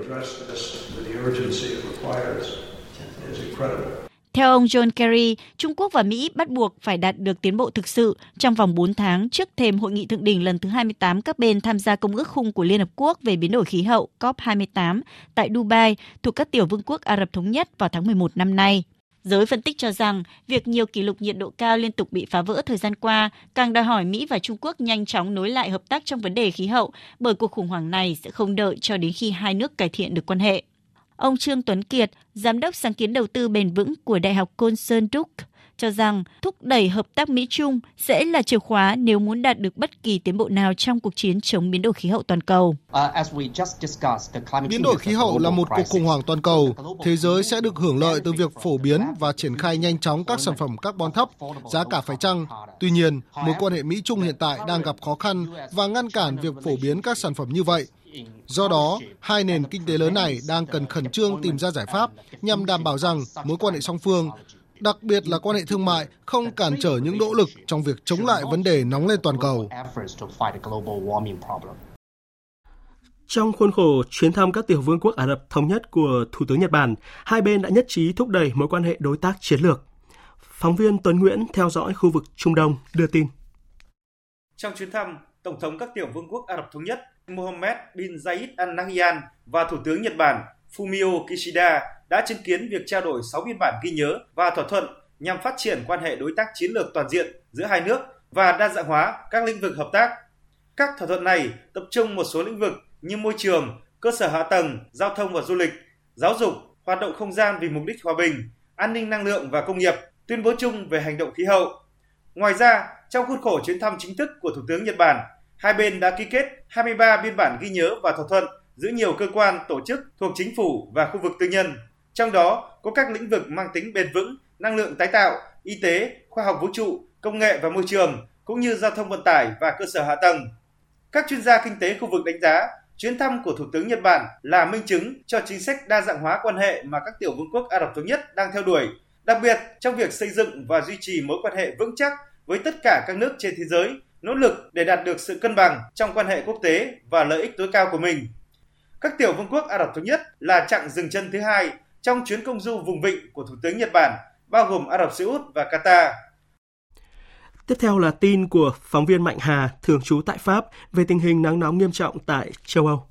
Theo ông John Kerry, Trung Quốc và Mỹ bắt buộc phải đạt được tiến bộ thực sự trong vòng 4 tháng trước thềm hội nghị thượng đỉnh lần thứ 28 các bên tham gia Công ước khung của Liên Hợp Quốc về biến đổi khí hậu COP28 tại Dubai thuộc các tiểu vương quốc Ả Rập Thống Nhất vào tháng 11 năm nay. Giới phân tích cho rằng, việc nhiều kỷ lục nhiệt độ cao liên tục bị phá vỡ thời gian qua càng đòi hỏi Mỹ và Trung Quốc nhanh chóng nối lại hợp tác trong vấn đề khí hậu, bởi cuộc khủng hoảng này sẽ không đợi cho đến khi hai nước cải thiện được quan hệ. Ông Trương Tuấn Kiệt, Giám đốc sáng kiến đầu tư bền vững của Đại học Côn Sơn Đúc, cho rằng thúc đẩy hợp tác Mỹ-Trung sẽ là chìa khóa nếu muốn đạt được bất kỳ tiến bộ nào trong cuộc chiến chống biến đổi khí hậu toàn cầu. Biến đổi khí hậu là một cuộc khủng hoảng toàn cầu. Thế giới sẽ được hưởng lợi từ việc phổ biến và triển khai nhanh chóng các sản phẩm carbon thấp, giá cả phải chăng. Tuy nhiên, mối quan hệ Mỹ-Trung hiện tại đang gặp khó khăn và ngăn cản việc phổ biến các sản phẩm như vậy. Do đó, hai nền kinh tế lớn này đang cần khẩn trương tìm ra giải pháp nhằm đảm bảo rằng mối quan hệ song phương, đặc biệt là quan hệ thương mại, không cản trở những nỗ lực trong việc chống lại vấn đề nóng lên toàn cầu. Trong khuôn khổ chuyến thăm các tiểu vương quốc Ả Rập Thống Nhất của Thủ tướng Nhật Bản, hai bên đã nhất trí thúc đẩy mối quan hệ đối tác chiến lược. Phóng viên Tuấn Nguyễn theo dõi khu vực Trung Đông đưa tin. Trong chuyến thăm, Tổng thống các tiểu vương quốc Ả Rập Thống Nhất Mohammed bin Zayed Al Nahyan và Thủ tướng Nhật Bản Fumio Kishida đã chứng kiến việc trao đổi 6 biên bản ghi nhớ và thỏa thuận nhằm phát triển quan hệ đối tác chiến lược toàn diện giữa hai nước và đa dạng hóa các lĩnh vực hợp tác. Các thỏa thuận này tập trung một số lĩnh vực như môi trường, cơ sở hạ tầng, giao thông và du lịch, giáo dục, hoạt động không gian vì mục đích hòa bình, an ninh năng lượng và công nghiệp, tuyên bố chung về hành động khí hậu. Ngoài ra, trong khuôn khổ chuyến thăm chính thức của Thủ tướng Nhật Bản, hai bên đã ký kết 23 biên bản ghi nhớ và thỏa thuận giữa nhiều cơ quan, tổ chức thuộc chính phủ và khu vực tư nhân. Trong đó có các lĩnh vực mang tính bền vững, năng lượng tái tạo, y tế, khoa học vũ trụ, công nghệ và môi trường, cũng như giao thông vận tải và cơ sở hạ tầng. Các chuyên gia kinh tế khu vực đánh giá, chuyến thăm của Thủ tướng Nhật Bản là minh chứng cho chính sách đa dạng hóa quan hệ mà các tiểu vương quốc Ả Rập Thống Nhất đang theo đuổi, đặc biệt trong việc xây dựng và duy trì mối quan hệ vững chắc với tất cả các nước trên thế giới, nỗ lực để đạt được sự cân bằng trong quan hệ quốc tế và lợi ích tối cao của mình. Các tiểu vương quốc Ả Rập Thống Nhất là chặng dừng chân thứ hai trong chuyến công du vùng vịnh của Thủ tướng Nhật Bản, bao gồm Ả Rập Xê Út và Qatar. Tiếp theo là tin của phóng viên Mạnh Hà, thường trú tại Pháp, về tình hình nắng nóng nghiêm trọng tại châu Âu.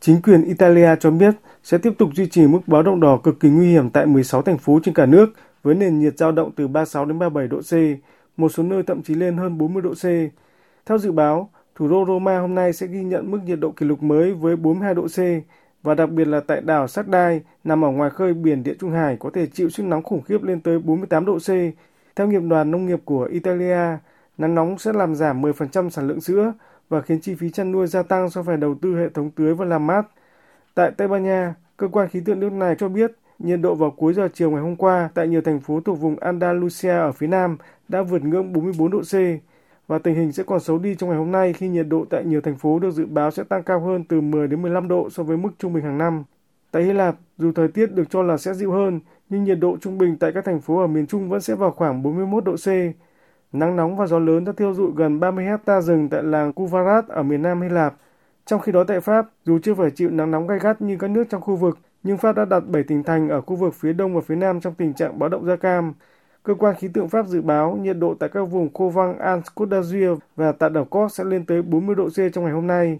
Chính quyền Italia cho biết sẽ tiếp tục duy trì mức báo động đỏ cực kỳ nguy hiểm tại 16 thành phố trên cả nước với nền nhiệt dao động từ 36 đến 37 độ C, một số nơi thậm chí lên hơn 40 độ C. Theo dự báo, thủ đô Roma hôm nay sẽ ghi nhận mức nhiệt độ kỷ lục mới với 42 độ C và đặc biệt là tại đảo Sardai nằm ở ngoài khơi biển Địa Trung Hải có thể chịu sức nóng khủng khiếp lên tới 48 độ C. Theo nghiệp đoàn nông nghiệp của Italia, nắng nóng sẽ làm giảm 10% sản lượng sữa và khiến chi phí chăn nuôi gia tăng do phải đầu tư hệ thống tưới và làm mát. Tại Tây Ban Nha, cơ quan khí tượng nước này cho biết nhiệt độ vào cuối giờ chiều ngày hôm qua tại nhiều thành phố thuộc vùng Andalusia ở phía Nam đã vượt ngưỡng 44 độ C và tình hình sẽ còn xấu đi trong ngày hôm nay khi nhiệt độ tại nhiều thành phố được dự báo sẽ tăng cao hơn từ 10 đến 15 độ so với mức trung bình hàng năm. Tại Hy Lạp, dù thời tiết được cho là sẽ dịu hơn, nhưng nhiệt độ trung bình tại các thành phố ở miền Trung vẫn sẽ vào khoảng 41 độ C. Nắng nóng và gió lớn đã thiêu dụi gần 30 hecta rừng tại làng Kuvarat ở miền Nam Hy Lạp. Trong khi đó tại Pháp, dù chưa phải chịu nắng nóng gay gắt như các nước trong khu vực, nhưng Pháp đã đặt 7 tỉnh thành ở khu vực phía đông và phía nam trong tình trạng báo động da cam. Cơ quan khí tượng Pháp dự báo nhiệt độ tại các vùng Khô Văng, An, Côte d'Azur và tại đảo Cos sẽ lên tới 40 độ C trong ngày hôm nay.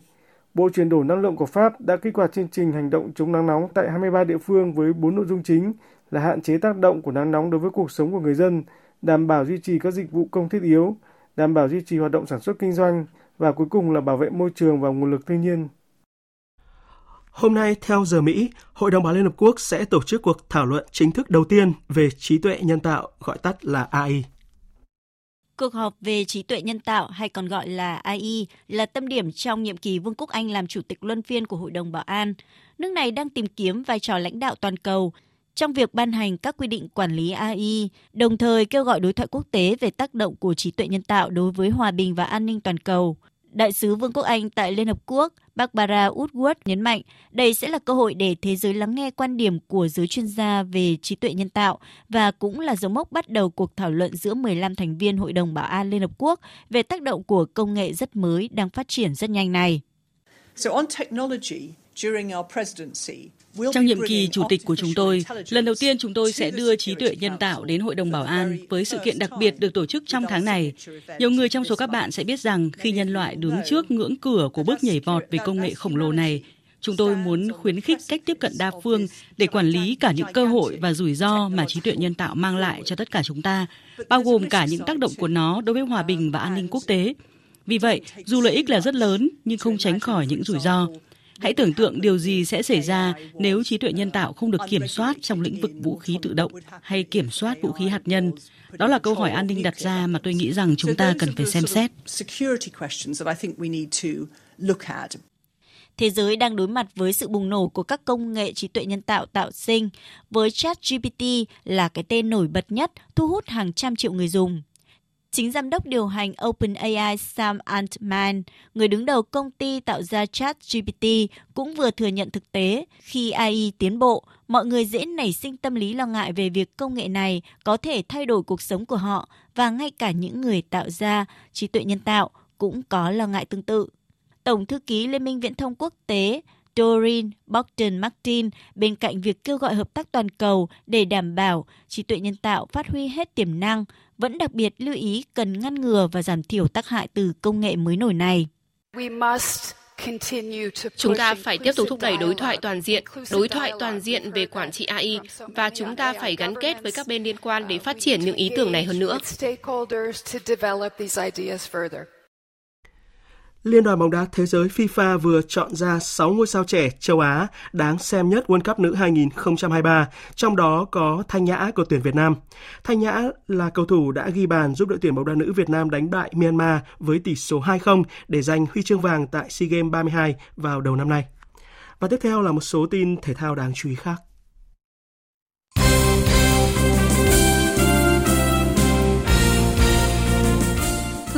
Bộ chuyển đổi năng lượng của Pháp đã kích hoạt chương trình hành động chống nắng nóng tại 23 địa phương với 4 nội dung chính là hạn chế tác động của nắng nóng đối với cuộc sống của người dân, đảm bảo duy trì các dịch vụ công thiết yếu, đảm bảo duy trì hoạt động sản xuất kinh doanh và cuối cùng là bảo vệ môi trường và nguồn lực thiên nhiên. Hôm nay, theo giờ Mỹ, Hội đồng Bảo Liên Hợp Quốc sẽ tổ chức cuộc thảo luận chính thức đầu tiên về trí tuệ nhân tạo, gọi tắt là AI. Cuộc họp về trí tuệ nhân tạo hay còn gọi là AI là tâm điểm trong nhiệm kỳ Vương quốc Anh làm chủ tịch luân phiên của Hội đồng Bảo an. Nước này đang tìm kiếm vai trò lãnh đạo toàn cầu trong việc ban hành các quy định quản lý AI, đồng thời kêu gọi đối thoại quốc tế về tác động của trí tuệ nhân tạo đối với hòa bình và an ninh toàn cầu. Đại sứ Vương quốc Anh tại Liên Hợp Quốc Barbara Woodward nhấn mạnh đây sẽ là cơ hội để thế giới lắng nghe quan điểm của giới chuyên gia về trí tuệ nhân tạo và cũng là dấu mốc bắt đầu cuộc thảo luận giữa 15 thành viên Hội đồng Bảo an Liên Hợp Quốc về tác động của công nghệ rất mới đang phát triển rất nhanh này. So on technology, during our presidency, trong nhiệm kỳ chủ tịch của chúng tôi, lần đầu tiên chúng tôi sẽ đưa trí tuệ nhân tạo đến Hội đồng Bảo an với sự kiện đặc biệt được tổ chức trong tháng này. Nhiều người trong số các bạn sẽ biết rằng khi nhân loại đứng trước ngưỡng cửa của bước nhảy vọt về công nghệ khổng lồ này, chúng tôi muốn khuyến khích cách tiếp cận đa phương để quản lý cả những cơ hội và rủi ro mà trí tuệ nhân tạo mang lại cho tất cả chúng ta, bao gồm cả những tác động của nó đối với hòa bình và an ninh quốc tế. Vì vậy, dù lợi ích là rất lớn nhưng không tránh khỏi những rủi ro. Hãy tưởng tượng điều gì sẽ xảy ra nếu trí tuệ nhân tạo không được kiểm soát trong lĩnh vực vũ khí tự động hay kiểm soát vũ khí hạt nhân. Đó là câu hỏi an ninh đặt ra mà tôi nghĩ rằng chúng ta cần phải xem xét. Thế giới đang đối mặt với sự bùng nổ của các công nghệ trí tuệ nhân tạo tạo sinh, với ChatGPT là cái tên nổi bật nhất, thu hút hàng trăm triệu người dùng. Chính giám đốc điều hành OpenAI Sam Altman, người đứng đầu công ty tạo ra ChatGPT, cũng vừa thừa nhận thực tế khi AI tiến bộ, mọi người dễ nảy sinh tâm lý lo ngại về việc công nghệ này có thể thay đổi cuộc sống của họ và ngay cả những người tạo ra trí tuệ nhân tạo cũng có lo ngại tương tự. Tổng thư ký Liên minh Viễn thông Quốc tế Doreen Bogdan Martin bên cạnh việc kêu gọi hợp tác toàn cầu để đảm bảo trí tuệ nhân tạo phát huy hết tiềm năng, vẫn đặc biệt lưu ý cần ngăn ngừa và giảm thiểu tác hại từ công nghệ mới nổi này. Chúng ta phải tiếp tục thúc đẩy đối thoại toàn diện, đối thoại toàn diện về quản trị AI và chúng ta phải gắn kết với các bên liên quan để phát triển những ý tưởng này hơn nữa. Liên đoàn bóng đá thế giới FIFA vừa chọn ra 6 ngôi sao trẻ châu Á đáng xem nhất World Cup nữ 2023, trong đó có Thanh Nhã của tuyển Việt Nam. Thanh Nhã là cầu thủ đã ghi bàn giúp đội tuyển bóng đá nữ Việt Nam đánh bại Myanmar với tỷ số 2-0 để giành huy chương vàng tại SEA Games 32 vào đầu năm nay. Và tiếp theo là một số tin thể thao đáng chú ý khác.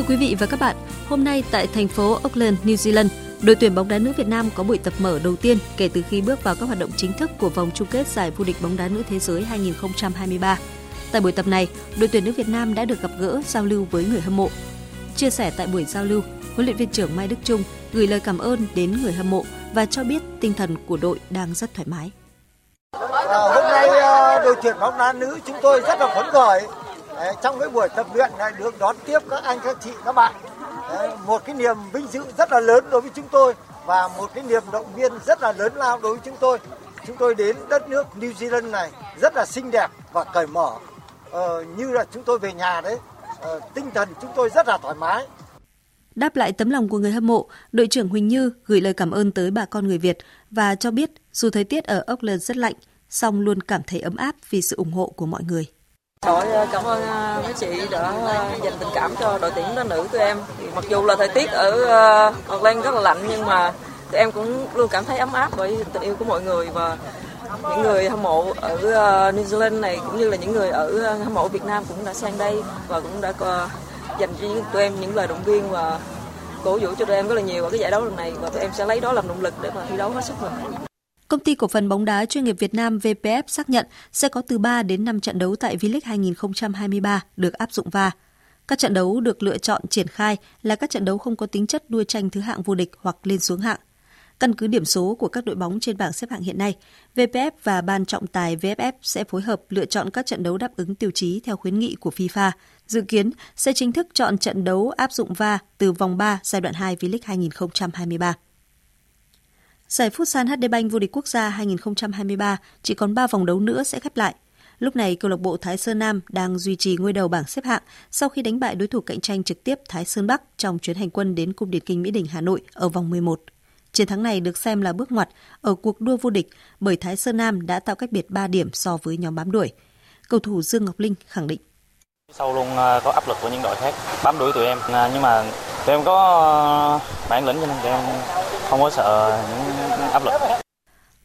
Quý vị và các bạn, hôm nay tại thành phố Auckland, New Zealand, đội tuyển bóng đá nữ Việt Nam có buổi tập mở đầu tiên kể từ khi bước vào các hoạt động chính thức của vòng chung kết giải vô địch bóng đá nữ thế giới 2023. Tại buổi tập này, đội tuyển nữ Việt Nam đã được gặp gỡ giao lưu với người hâm mộ. Chia sẻ tại buổi giao lưu, huấn luyện viên trưởng Mai Đức Trung gửi lời cảm ơn đến người hâm mộ và cho biết tinh thần của đội đang rất thoải mái. À, hôm nay ờ, đội tuyển bóng đá nữ chúng tôi rất là phấn khởi Đấy, trong cái buổi tập luyện này được đón tiếp các anh các chị các bạn. Đấy, một cái niềm vinh dự rất là lớn đối với chúng tôi và một cái niềm động viên rất là lớn lao đối với chúng tôi. Chúng tôi đến đất nước New Zealand này rất là xinh đẹp và cởi mở. Ờ, như là chúng tôi về nhà đấy ờ, tinh thần chúng tôi rất là thoải mái. Đáp lại tấm lòng của người hâm mộ, đội trưởng Huỳnh Như gửi lời cảm ơn tới bà con người Việt và cho biết dù thời tiết ở Auckland rất lạnh, song luôn cảm thấy ấm áp vì sự ủng hộ của mọi người. Đội cảm ơn à, mấy chị đã à, dành tình cảm cho đội tuyển đá nữ tụi em. Thì mặc dù là thời tiết ở à, Auckland rất là lạnh, nhưng mà tụi em cũng luôn cảm thấy ấm áp bởi tình yêu của mọi người và những người hâm mộ ở New Zealand này cũng như là những người ở hâm mộ Việt Nam cũng đã sang đây và cũng đã dành cho tụi em những lời động viên và cổ vũ cho tụi em rất là nhiều ở cái giải đấu lần này và tụi em sẽ lấy đó làm động lực để mà thi đấu hết sức mình. Công ty cổ phần bóng đá chuyên nghiệp Việt Nam VPF xác nhận sẽ có từ 3 đến 5 trận đấu tại V-League 2023 được áp dụng VAR. Các trận đấu được lựa chọn triển khai là các trận đấu không có tính chất đua tranh thứ hạng vô địch hoặc lên xuống hạng. Căn cứ điểm số của các đội bóng trên bảng xếp hạng hiện nay, VPF và ban trọng tài VFF sẽ phối hợp lựa chọn các trận đấu đáp ứng tiêu chí theo khuyến nghị của FIFA. Dự kiến sẽ chính thức chọn trận đấu áp dụng VAR từ vòng 3 giai đoạn 2 V-League 2023. Giải Futsal HD Bank vô địch quốc gia 2023 chỉ còn 3 vòng đấu nữa sẽ khép lại. Lúc này, câu lạc bộ Thái Sơn Nam đang duy trì ngôi đầu bảng xếp hạng sau khi đánh bại đối thủ cạnh tranh trực tiếp Thái Sơn Bắc trong chuyến hành quân đến Cung Điển Kinh Mỹ Đình Hà Nội ở vòng 11. Chiến thắng này được xem là bước ngoặt ở cuộc đua vô địch bởi Thái Sơn Nam đã tạo cách biệt 3 điểm so với nhóm bám đuổi. Cầu thủ Dương Ngọc Linh khẳng định. Sau luôn à, có áp lực của những đội khác bám đuổi tụi em à, nhưng mà tụi em có à, bản lĩnh cho nên tụi em không có sợ những áp lực.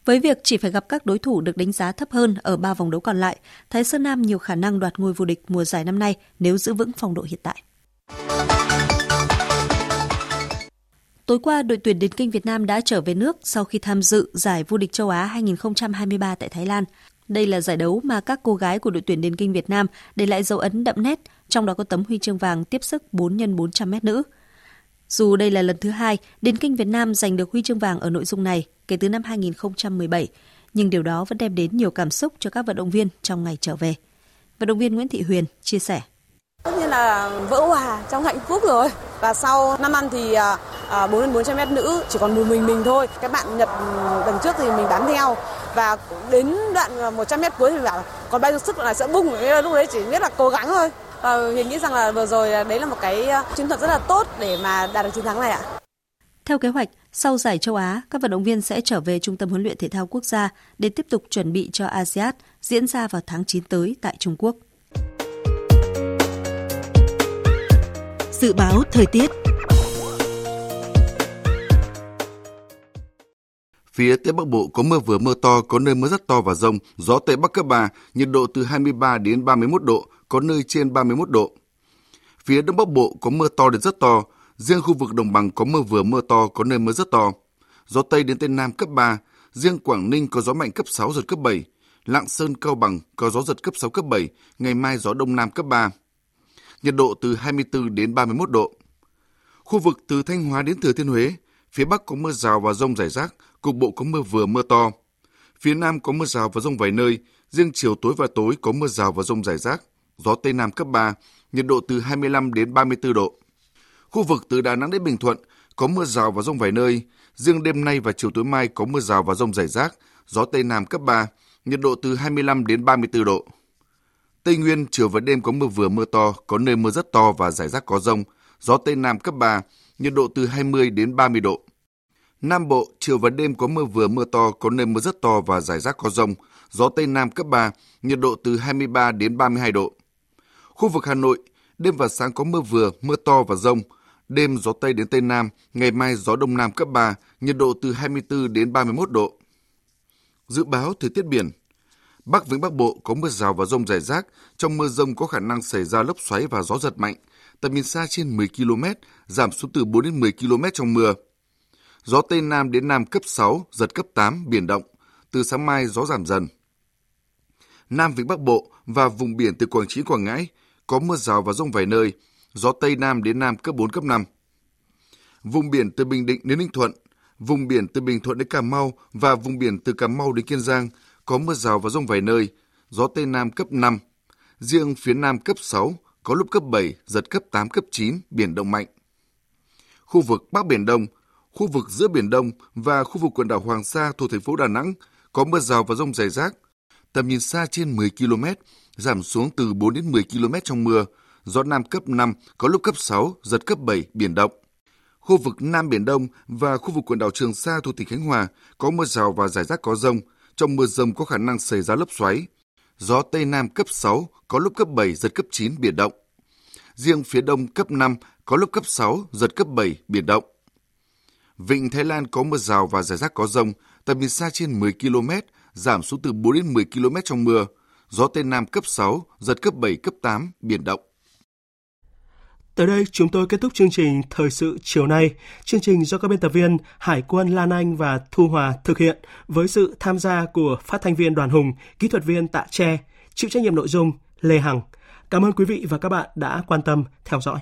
Với việc chỉ phải gặp các đối thủ được đánh giá thấp hơn ở ba vòng đấu còn lại, Thái Sơn Nam nhiều khả năng đoạt ngôi vô địch mùa giải năm nay nếu giữ vững phong độ hiện tại. Tối qua, đội tuyển điền kinh Việt Nam đã trở về nước sau khi tham dự giải vô địch châu Á 2023 tại Thái Lan. Đây là giải đấu mà các cô gái của đội tuyển điền kinh Việt Nam để lại dấu ấn đậm nét, trong đó có tấm huy chương vàng tiếp sức 4 x 400 m nữ. Dù đây là lần thứ hai điền kinh Việt Nam giành được huy chương vàng ở nội dung này kể từ năm 2017, nhưng điều đó vẫn đem đến nhiều cảm xúc cho các vận động viên trong ngày trở về. Vận động viên Nguyễn Thị Huyền chia sẻ. Tất nhiên là vỡ hòa trong hạnh phúc rồi. Và sau 5 năm thì à, à, 4 đến 400 mét nữ chỉ còn một mình mình thôi. Các bạn Nhật ừ, lần trước thì mình bám theo và đến đoạn 100 mét cuối thì bảo còn bao nhiêu sức là sẽ bung. Lúc đấy chỉ biết là cố gắng thôi. Ờ, Và Huyền nghĩ rằng là vừa rồi à, đấy là một cái à, chiến thuật rất là tốt để mà đạt được chiến thắng này ạ. Theo kế hoạch, sau giải châu Á, các vận động viên sẽ trở về Trung tâm huấn luyện thể thao quốc gia để tiếp tục chuẩn bị cho ASEAN diễn ra vào tháng 9 tới tại Trung Quốc. Dự báo thời tiết Phía Tây Bắc Bộ có mưa vừa mưa to, có nơi mưa rất to và rông, gió Tây Bắc cấp 3, nhiệt độ từ 23 đến 31 độ, có nơi trên 31 độ. Phía Đông Bắc Bộ có mưa to đến rất to, riêng khu vực đồng bằng có mưa vừa mưa to, có nơi mưa rất to. Gió Tây đến Tây Nam cấp 3, riêng Quảng Ninh có gió mạnh cấp 6 giật cấp 7, Lạng Sơn, Cao Bằng có gió giật cấp 6 cấp 7, ngày mai gió Đông Nam cấp 3. Nhiệt độ từ 24 đến 31 độ. Khu vực từ Thanh Hóa đến Thừa Thiên Huế, Phía Bắc có mưa rào và rông rải rác, cục bộ có mưa vừa mưa to. Phía Nam có mưa rào và rông vài nơi, riêng chiều tối và tối có mưa rào và rông rải rác, gió Tây Nam cấp 3, nhiệt độ từ 25 đến 34 độ. Khu vực từ Đà Nẵng đến Bình Thuận có mưa rào và rông vài nơi, riêng đêm nay và chiều tối mai có mưa rào và rông rải rác, gió Tây Nam cấp 3, nhiệt độ từ 25 đến 34 độ. Tây Nguyên chiều và đêm có mưa vừa mưa to, có nơi mưa rất to và rải rác có rông, gió Tây Nam cấp 3, nhiệt độ từ 20 đến 30 độ. Nam Bộ, chiều và đêm có mưa vừa mưa to, có nơi mưa rất to và rải rác có rông, gió Tây Nam cấp 3, nhiệt độ từ 23 đến 32 độ. Khu vực Hà Nội, đêm và sáng có mưa vừa, mưa to và rông, đêm gió Tây đến Tây Nam, ngày mai gió Đông Nam cấp 3, nhiệt độ từ 24 đến 31 độ. Dự báo thời tiết biển, Bắc Vĩnh Bắc Bộ có mưa rào và rông rải rác, trong mưa rông có khả năng xảy ra lốc xoáy và gió giật mạnh, tầm nhìn xa trên 10 km, giảm xuống từ 4 đến 10 km trong mưa. Gió Tây Nam đến Nam cấp 6, giật cấp 8, biển động. Từ sáng mai gió giảm dần. Nam Vịnh Bắc Bộ và vùng biển từ Quảng Trị Quảng Ngãi có mưa rào và rông vài nơi, gió Tây Nam đến Nam cấp 4, cấp 5. Vùng biển từ Bình Định đến Ninh Thuận, vùng biển từ Bình Thuận đến Cà Mau và vùng biển từ Cà Mau đến Kiên Giang có mưa rào và rông vài nơi, gió Tây Nam cấp 5. Riêng phía Nam cấp 6, có lúc cấp 7, giật cấp 8, cấp 9, biển động mạnh. Khu vực Bắc Biển Đông, khu vực giữa Biển Đông và khu vực quần đảo Hoàng Sa thuộc thành phố Đà Nẵng có mưa rào và rông rải rác. Tầm nhìn xa trên 10 km, giảm xuống từ 4 đến 10 km trong mưa, gió Nam cấp 5, có lúc cấp 6, giật cấp 7, biển động. Khu vực Nam Biển Đông và khu vực quần đảo Trường Sa thuộc tỉnh Khánh Hòa có mưa rào và rải rác có rông. Trong mưa rông có khả năng xảy ra lốc xoáy. Gió Tây Nam cấp 6, có lúc cấp 7, giật cấp 9, biển động. Riêng phía Đông cấp 5, có lúc cấp 6, giật cấp 7, biển động. Vịnh Thái Lan có mưa rào và rải rác có rông, tầm nhìn xa trên 10 km, giảm xuống từ 4 đến 10 km trong mưa. Gió Tây Nam cấp 6, giật cấp 7, cấp 8, biển động. Tới đây chúng tôi kết thúc chương trình Thời sự chiều nay. Chương trình do các biên tập viên Hải quân Lan Anh và Thu Hòa thực hiện với sự tham gia của phát thanh viên Đoàn Hùng, kỹ thuật viên Tạ Tre, chịu trách nhiệm nội dung Lê Hằng. Cảm ơn quý vị và các bạn đã quan tâm theo dõi.